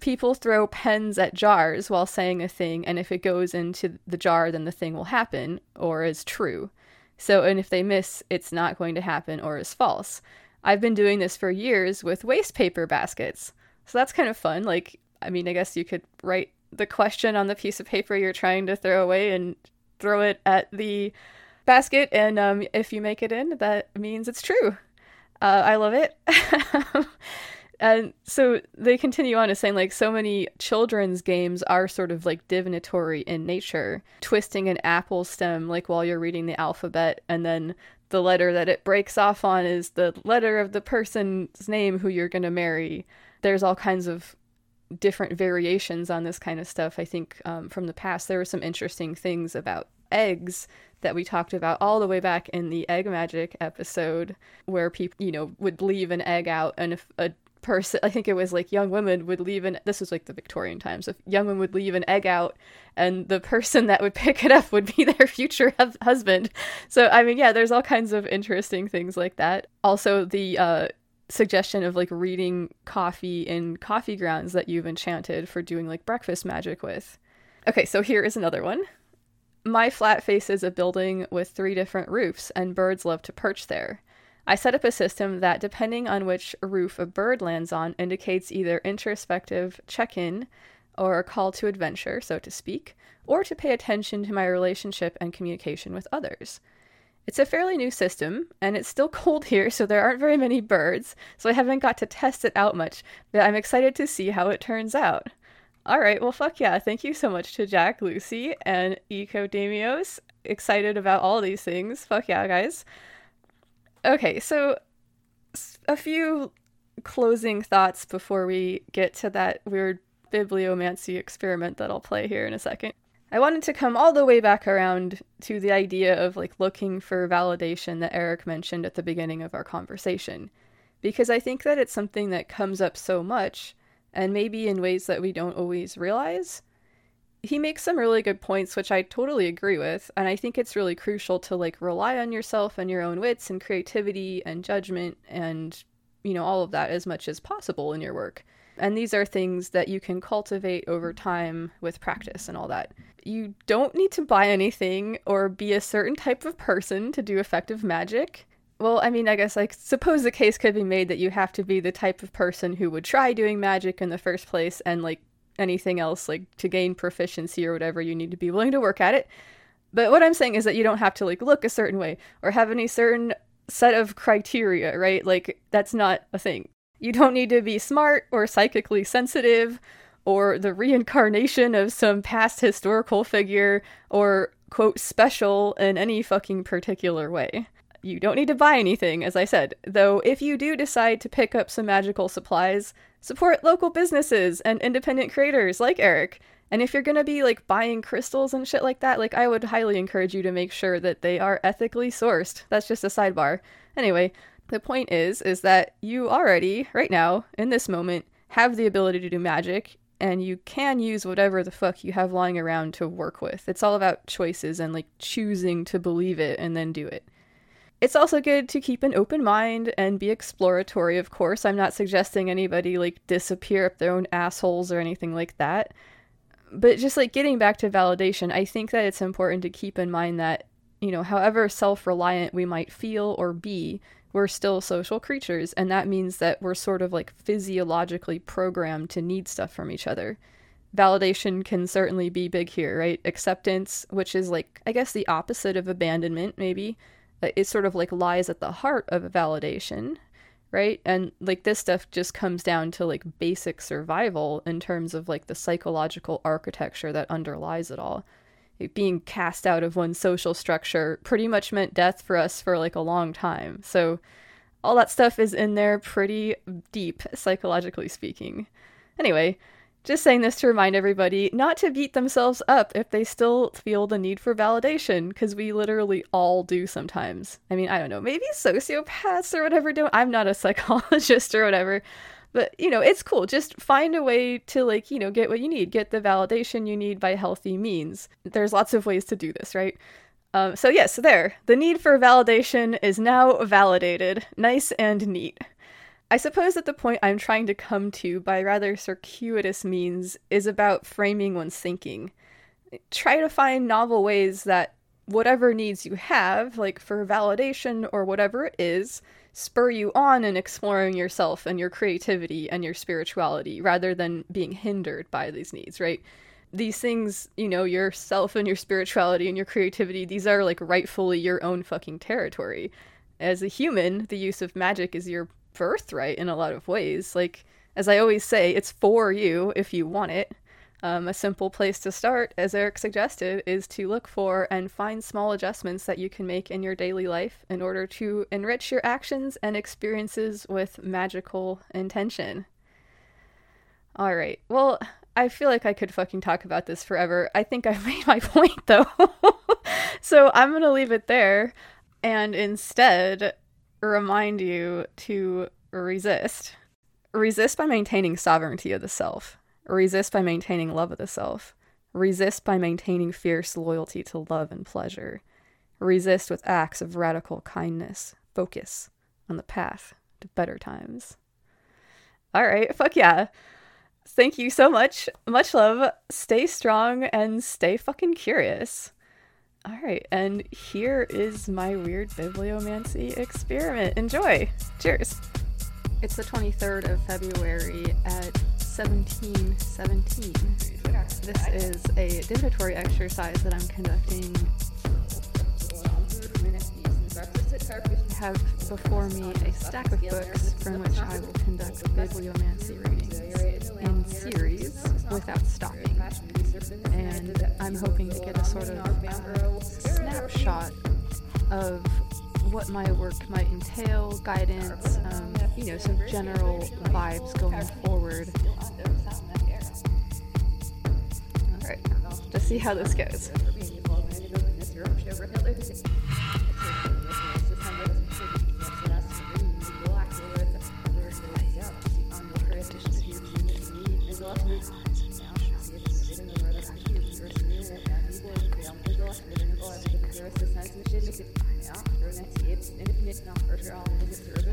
[SPEAKER 3] people throw pens at jars while saying a thing, and if it goes into the jar, then the thing will happen or is true. So, and if they miss, it's not going to happen or is false. I've been doing this for years with waste paper baskets. So that's kind of fun. Like, I mean, I guess you could write the question on the piece of paper you're trying to throw away and throw it at the basket. And um, if you make it in, that means it's true. Uh, I love it. And so they continue on to saying like so many children's games are sort of like divinatory in nature, twisting an apple stem like while you're reading the alphabet and then the letter that it breaks off on is the letter of the person's name who you're going to marry. There's all kinds of different variations on this kind of stuff. I think um, from the past, there were some interesting things about eggs that we talked about all the way back in the egg magic episode, where people, you know, would leave an egg out, and if a person, I think it was like young women would leave an, this was like the Victorian times, if young women would leave an egg out, and the person that would pick it up would be their future hu- husband. So, I mean, yeah, there's all kinds of interesting things like that. Also, the, uh, suggestion of like reading coffee in coffee grounds that you've enchanted for doing like breakfast magic with. Okay, so here is another one. My flat faces a building with three different roofs, and birds love to perch there. I set up a system that, depending on which roof a bird lands on, indicates either introspective check in or a call to adventure, so to speak, or to pay attention to my relationship and communication with others. It's a fairly new system, and it's still cold here, so there aren't very many birds, so I haven't got to test it out much, but I'm excited to see how it turns out. Alright, well, fuck yeah. Thank you so much to Jack, Lucy, and Eco Damios. Excited about all these things. Fuck yeah, guys. Okay, so a few closing thoughts before we get to that weird bibliomancy experiment that I'll play here in a second. I wanted to come all the way back around to the idea of like looking for validation that Eric mentioned at the beginning of our conversation. Because I think that it's something that comes up so much, and maybe in ways that we don't always realize. He makes some really good points, which I totally agree with, and I think it's really crucial to like rely on yourself and your own wits and creativity and judgment and, you know, all of that as much as possible in your work. And these are things that you can cultivate over time with practice and all that. You don't need to buy anything or be a certain type of person to do effective magic. Well, I mean, I guess I suppose the case could be made that you have to be the type of person who would try doing magic in the first place and like anything else, like to gain proficiency or whatever, you need to be willing to work at it. But what I'm saying is that you don't have to like look a certain way or have any certain set of criteria, right? Like that's not a thing. You don't need to be smart or psychically sensitive or the reincarnation of some past historical figure or quote special in any fucking particular way. You don't need to buy anything, as I said, though if you do decide to pick up some magical supplies, support local businesses and independent creators like Eric. And if you're gonna be like buying crystals and shit like that, like I would highly encourage you to make sure that they are ethically sourced. That's just a sidebar. Anyway, the point is is that you already, right now, in this moment, have the ability to do magic and you can use whatever the fuck you have lying around to work with. It's all about choices and like choosing to believe it and then do it. It's also good to keep an open mind and be exploratory, of course. I'm not suggesting anybody like disappear up their own assholes or anything like that. But just like getting back to validation, I think that it's important to keep in mind that, you know, however self reliant we might feel or be, we're still social creatures. And that means that we're sort of like physiologically programmed to need stuff from each other. Validation can certainly be big here, right? Acceptance, which is like, I guess, the opposite of abandonment, maybe it sort of like lies at the heart of validation right? And like this stuff just comes down to like basic survival in terms of like the psychological architecture that underlies it all. It being cast out of one social structure pretty much meant death for us for like a long time. So all that stuff is in there pretty deep psychologically speaking. Anyway just saying this to remind everybody not to beat themselves up if they still feel the need for validation, because we literally all do sometimes. I mean, I don't know, maybe sociopaths or whatever don't. I'm not a psychologist or whatever, but you know, it's cool. Just find a way to, like, you know, get what you need, get the validation you need by healthy means. There's lots of ways to do this, right? Um, so, yes, there. The need for validation is now validated. Nice and neat. I suppose that the point I'm trying to come to by rather circuitous means is about framing one's thinking. Try to find novel ways that whatever needs you have, like for validation or whatever it is, spur you on in exploring yourself and your creativity and your spirituality rather than being hindered by these needs, right? These things, you know, yourself and your spirituality and your creativity, these are like rightfully your own fucking territory. As a human, the use of magic is your birthright in a lot of ways. Like, as I always say, it's for you if you want it. Um, a simple place to start, as Eric suggested, is to look for and find small adjustments that you can make in your daily life in order to enrich your actions and experiences with magical intention. All right. Well, I feel like I could fucking talk about this forever. I think I've made my point though. so I'm going to leave it there and instead remind you to resist. Resist by maintaining sovereignty of the self. Resist by maintaining love of the self. Resist by maintaining fierce loyalty to love and pleasure. Resist with acts of radical kindness. Focus on the path to better times. All right, fuck yeah. Thank you so much. Much love. Stay strong and stay fucking curious. All right, and here is my weird bibliomancy experiment. Enjoy. Cheers. It's the 23rd of February at 1717. This is a divinatory exercise that I'm conducting. I have before me a stack of books from which I will conduct bibliomancy readings in series without stopping. And I'm hoping to get a sort of uh, snapshot of what my work might entail, guidance, um, you know, some general vibes going forward. Alright, let's see how this goes.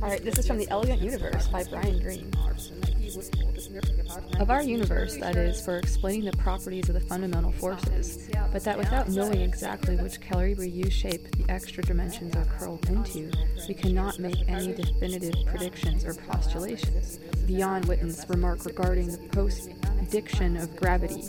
[SPEAKER 3] Alright, this is from The Elegant Universe by Brian Greene. Of our universe, that is, for explaining the properties of the fundamental forces, but that without knowing exactly which Calabi-Yau shape the extra dimensions are curled into, we cannot make any definitive predictions or postulations, beyond Witten's remark regarding the post-diction of gravity.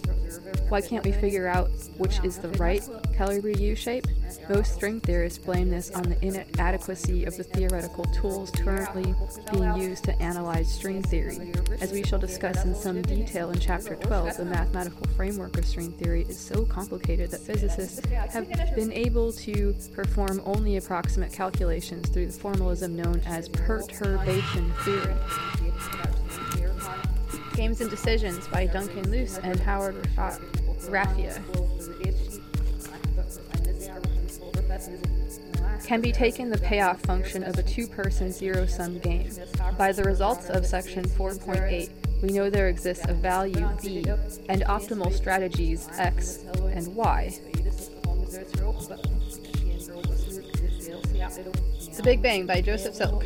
[SPEAKER 3] Why can't we figure out which is the right Calabi-Yau shape? Most string theorists blame this on the inadequacy of the theoretical tools currently being used to analyze string theory. As we shall discuss in some detail in Chapter 12, the mathematical framework of string theory is so complicated that physicists have been able to perform only approximate calculations through the formalism known as perturbation theory. Games and Decisions by Duncan Luce and Howard Raiffa can be taken the payoff function of a two-person zero-sum game. By the results of section 4.8, we know there exists a value b and optimal strategies x and y. The Big Bang by Joseph Silk.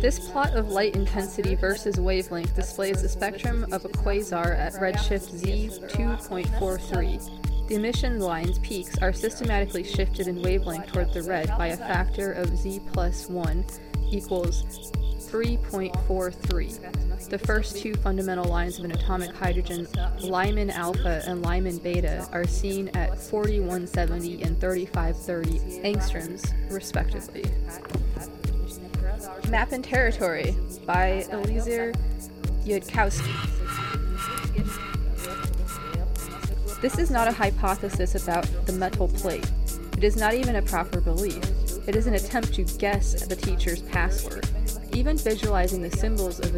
[SPEAKER 3] This plot of light intensity versus wavelength displays the spectrum of a quasar at redshift z 2.43. The emission line's peaks are systematically shifted in wavelength toward the red by a factor of z plus 1 equals 3.43. The first two fundamental lines of an atomic hydrogen, Lyman alpha and Lyman beta, are seen at 4170 and 3530 angstroms, respectively. Map and Territory by Eliezer Yudkowsky. This is not a hypothesis about the metal plate. It is not even a proper belief. It is an attempt to guess the teacher's password. Even visualizing the symbols of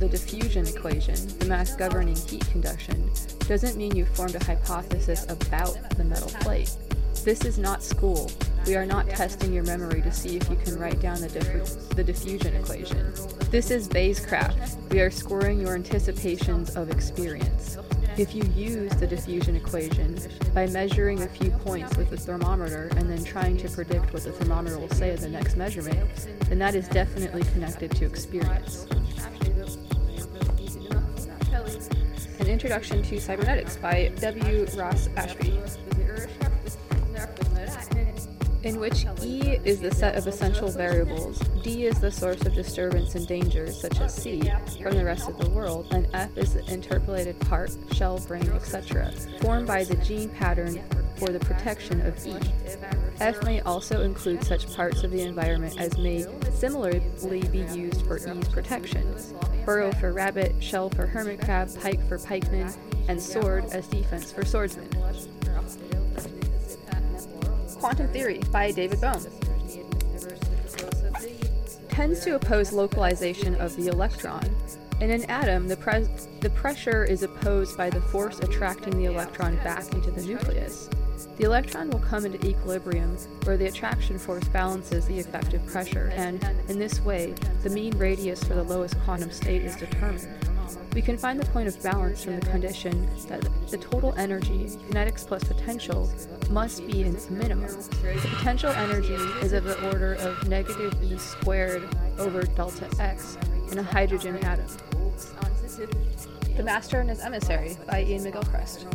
[SPEAKER 3] the diffusion equation, the mass governing heat conduction, doesn't mean you formed a hypothesis about the metal plate. This is not school. We are not testing your memory to see if you can write down the, diffu- the diffusion equation. This is Bayescraft. We are scoring your anticipations of experience. If you use the diffusion equation by measuring a few points with the thermometer and then trying to predict what the thermometer will say at the next measurement, then that is definitely connected to experience. An Introduction to Cybernetics by W. Ross Ashby in which E is the set of essential variables, D is the source of disturbance and danger, such as C, from the rest of the world, and F is the interpolated part, shell, brain, etc., formed by the gene pattern for the protection of E. F may also include such parts of the environment as may similarly be used for E's protection. Burrow for rabbit, shell for hermit crab, pike for pikeman, and sword as defense for swordsman. Quantum Theory by David Bohm tends to oppose localization of the electron. In an atom, the, pres- the pressure is opposed by the force attracting the electron back into the nucleus. The electron will come into equilibrium where the attraction force balances the effective pressure, and in this way, the mean radius for the lowest quantum state is determined. We can find the point of balance from the condition that the total energy, kinetics plus potential, must be in its minimum. The potential energy is of the order of negative E squared over delta X in a hydrogen atom. The Master and His Emissary by Iain McGilchrist.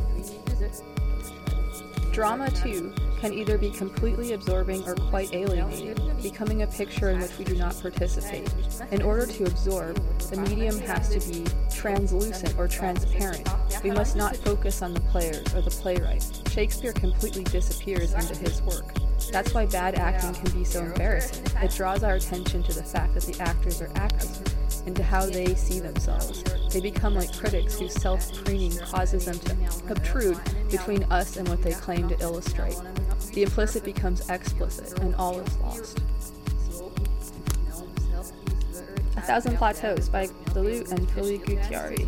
[SPEAKER 3] Drama, too, can either be completely absorbing or quite alienating, becoming a picture in which we do not participate. In order to absorb, the medium has to be translucent or transparent. We must not focus on the players or the playwright. Shakespeare completely disappears into his work. That's why bad acting can be so embarrassing. It draws our attention to the fact that the actors are acting and to how they see themselves. They become like critics whose self preening causes them to obtrude between us and what they claim to illustrate. The implicit becomes explicit, and all is lost. A Thousand Plateaus by Deleuze and Félix Guattari.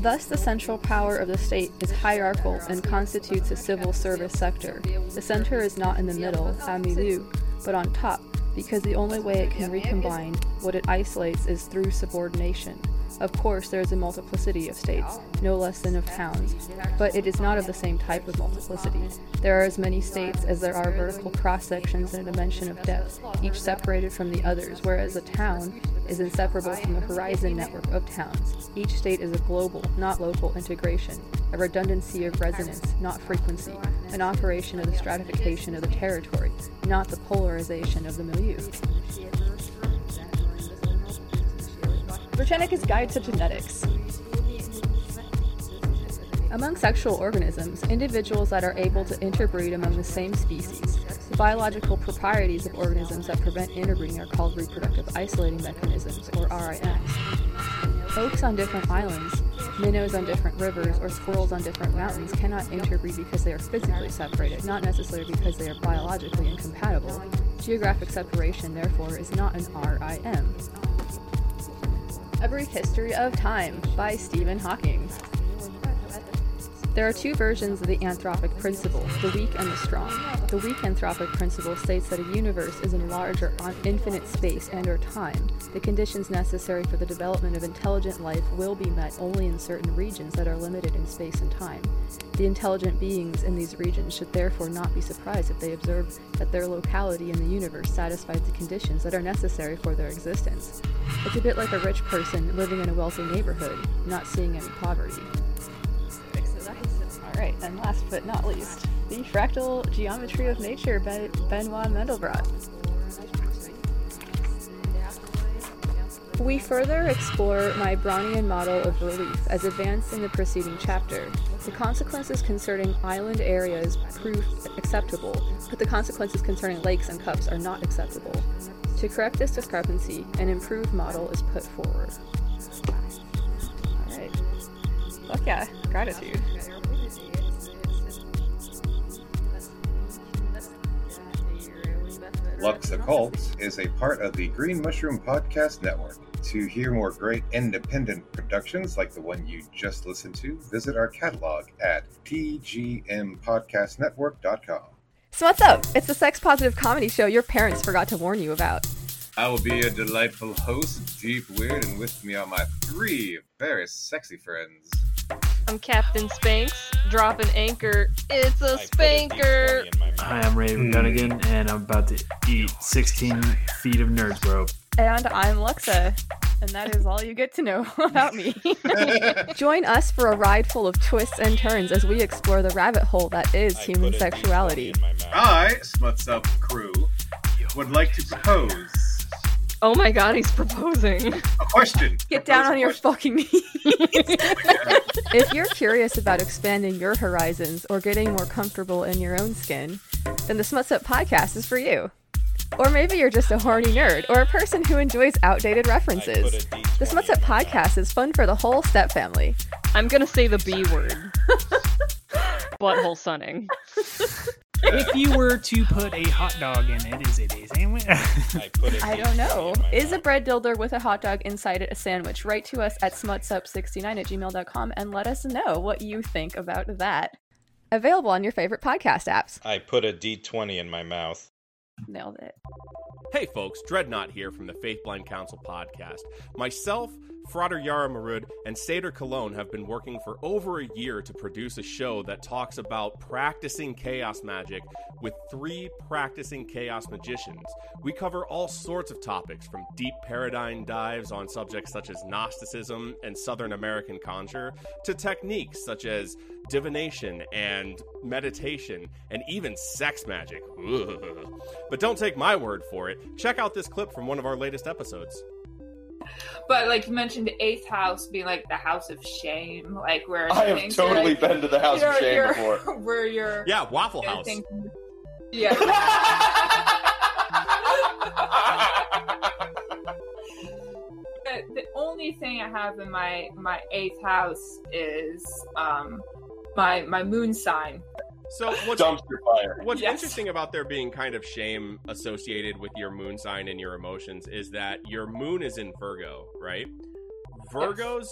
[SPEAKER 3] Thus, the central power of the state is hierarchical and constitutes a civil service sector. The center is not in the middle, milieu, but on top, because the only way it can recombine what it isolates is through subordination. Of course, there is a multiplicity of states, no less than of towns, but it is not of the same type of multiplicity. There are as many states as there are vertical cross sections in a dimension of depth, each separated from the others, whereas a town is inseparable from the horizon network of towns. Each state is a global, not local integration, a redundancy of resonance, not frequency, an operation of the stratification of the territory, not the polarization of the milieu. Britannica's Guide to Genetics. Among sexual organisms, individuals that are able to interbreed among the same species, the biological proprieties of organisms that prevent interbreeding are called reproductive isolating mechanisms, or RIMs. Oaks on different islands, minnows on different rivers, or squirrels on different mountains cannot interbreed because they are physically separated, not necessarily because they are biologically incompatible. Geographic separation, therefore, is not an RIM. A Brief History of Time by Stephen Hawking. There are two versions of the anthropic principle, the weak and the strong. The weak anthropic principle states that a universe is in large or infinite space and or time. The conditions necessary for the development of intelligent life will be met only in certain regions that are limited in space and time. The intelligent beings in these regions should therefore not be surprised if they observe that their locality in the universe satisfies the conditions that are necessary for their existence. It's a bit like a rich person living in a wealthy neighborhood, not seeing any poverty. Alright, and last but not least, the Fractal Geometry of Nature by Benoit Mandelbrot. We further explore my Brownian model of relief as advanced in the preceding chapter. The consequences concerning island areas prove acceptable, but the consequences concerning lakes and cups are not acceptable. To correct this discrepancy, an improved model is put forward. Alright. Fuck yeah, gratitude.
[SPEAKER 1] Lux Occult is a part of the Green Mushroom Podcast Network. To hear more great independent productions like the one you just listened to, visit our catalog at tgmpodcastnetwork.com.
[SPEAKER 3] So what's up? It's the sex positive comedy show your parents forgot to warn you about.
[SPEAKER 1] I will be a delightful host, Deep Weird, and with me are my three very sexy friends.
[SPEAKER 6] I'm Captain Spanks, dropping anchor. It's a spanker.
[SPEAKER 7] Hi, I'm Ray hmm. Gunnigan, and I'm about to eat 16 feet of nerd bro.
[SPEAKER 3] And I'm Luxa. And that is all you get to know about me. Join us for a ride full of twists and turns as we explore the rabbit hole that is human sexuality.
[SPEAKER 1] I, Smuts Up Crew, would like to propose
[SPEAKER 6] Oh my god, he's proposing.
[SPEAKER 1] A question.
[SPEAKER 3] Get down on
[SPEAKER 1] a
[SPEAKER 3] your fucking knees. if you're curious about expanding your horizons or getting more comfortable in your own skin, then the Smuts Up podcast is for you. Or maybe you're just a horny nerd or a person who enjoys outdated references. The Smuts Up podcast is fun for the whole step family.
[SPEAKER 6] I'm gonna say the B word. Butthole sunning.
[SPEAKER 8] if you were to put a hot dog in it, is it a sandwich?
[SPEAKER 3] I don't know. Is a bread dildo with a hot dog inside it a sandwich? Write to us at smutsup69 at gmail.com and let us know what you think about that. Available on your favorite podcast apps.
[SPEAKER 9] I put a D20 in my mouth.
[SPEAKER 3] Nailed it.
[SPEAKER 10] Hey folks, Dreadnought here from the Faith Blind Council podcast. Myself, Frater Yara Marud, and Seder Cologne have been working for over a year to produce a show that talks about practicing chaos magic with three practicing chaos magicians. We cover all sorts of topics from deep paradigm dives on subjects such as Gnosticism and Southern American conjure to techniques such as divination and meditation and even sex magic. Ugh. But don't take my word for it. Check out this clip from one of our latest episodes.
[SPEAKER 11] But like you mentioned, the eighth house being like the house of shame, like where
[SPEAKER 5] I have totally
[SPEAKER 11] like,
[SPEAKER 5] been to the house of shame
[SPEAKER 11] you're-
[SPEAKER 5] before.
[SPEAKER 11] Where you're
[SPEAKER 10] Yeah, Waffle House.
[SPEAKER 11] thinking- yeah. the, the only thing I have in my my eighth house is um my my moon sign.
[SPEAKER 10] So what's
[SPEAKER 5] Dumpster fire.
[SPEAKER 10] What's
[SPEAKER 11] Yes.
[SPEAKER 10] interesting about there being kind of shame associated with your moon sign and your emotions is that your moon is in Virgo, right? Virgos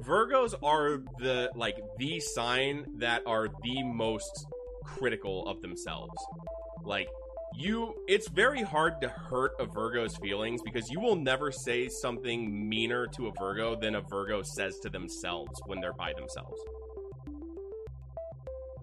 [SPEAKER 10] Virgos are the like the sign that are the most critical of themselves. Like you it's very hard to hurt a Virgo's feelings because you will never say something meaner to a Virgo than a Virgo says to themselves when they're by themselves.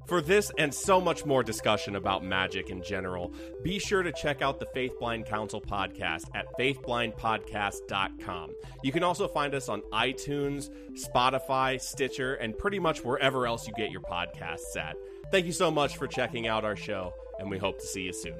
[SPEAKER 10] For this and so much more discussion about magic in general, be sure to check out the Faith Blind Council podcast at faithblindpodcast.com. You can also find us on iTunes, Spotify, Stitcher, and pretty much wherever else you get your podcasts at. Thank you so much for checking out our show, and we hope to see you soon.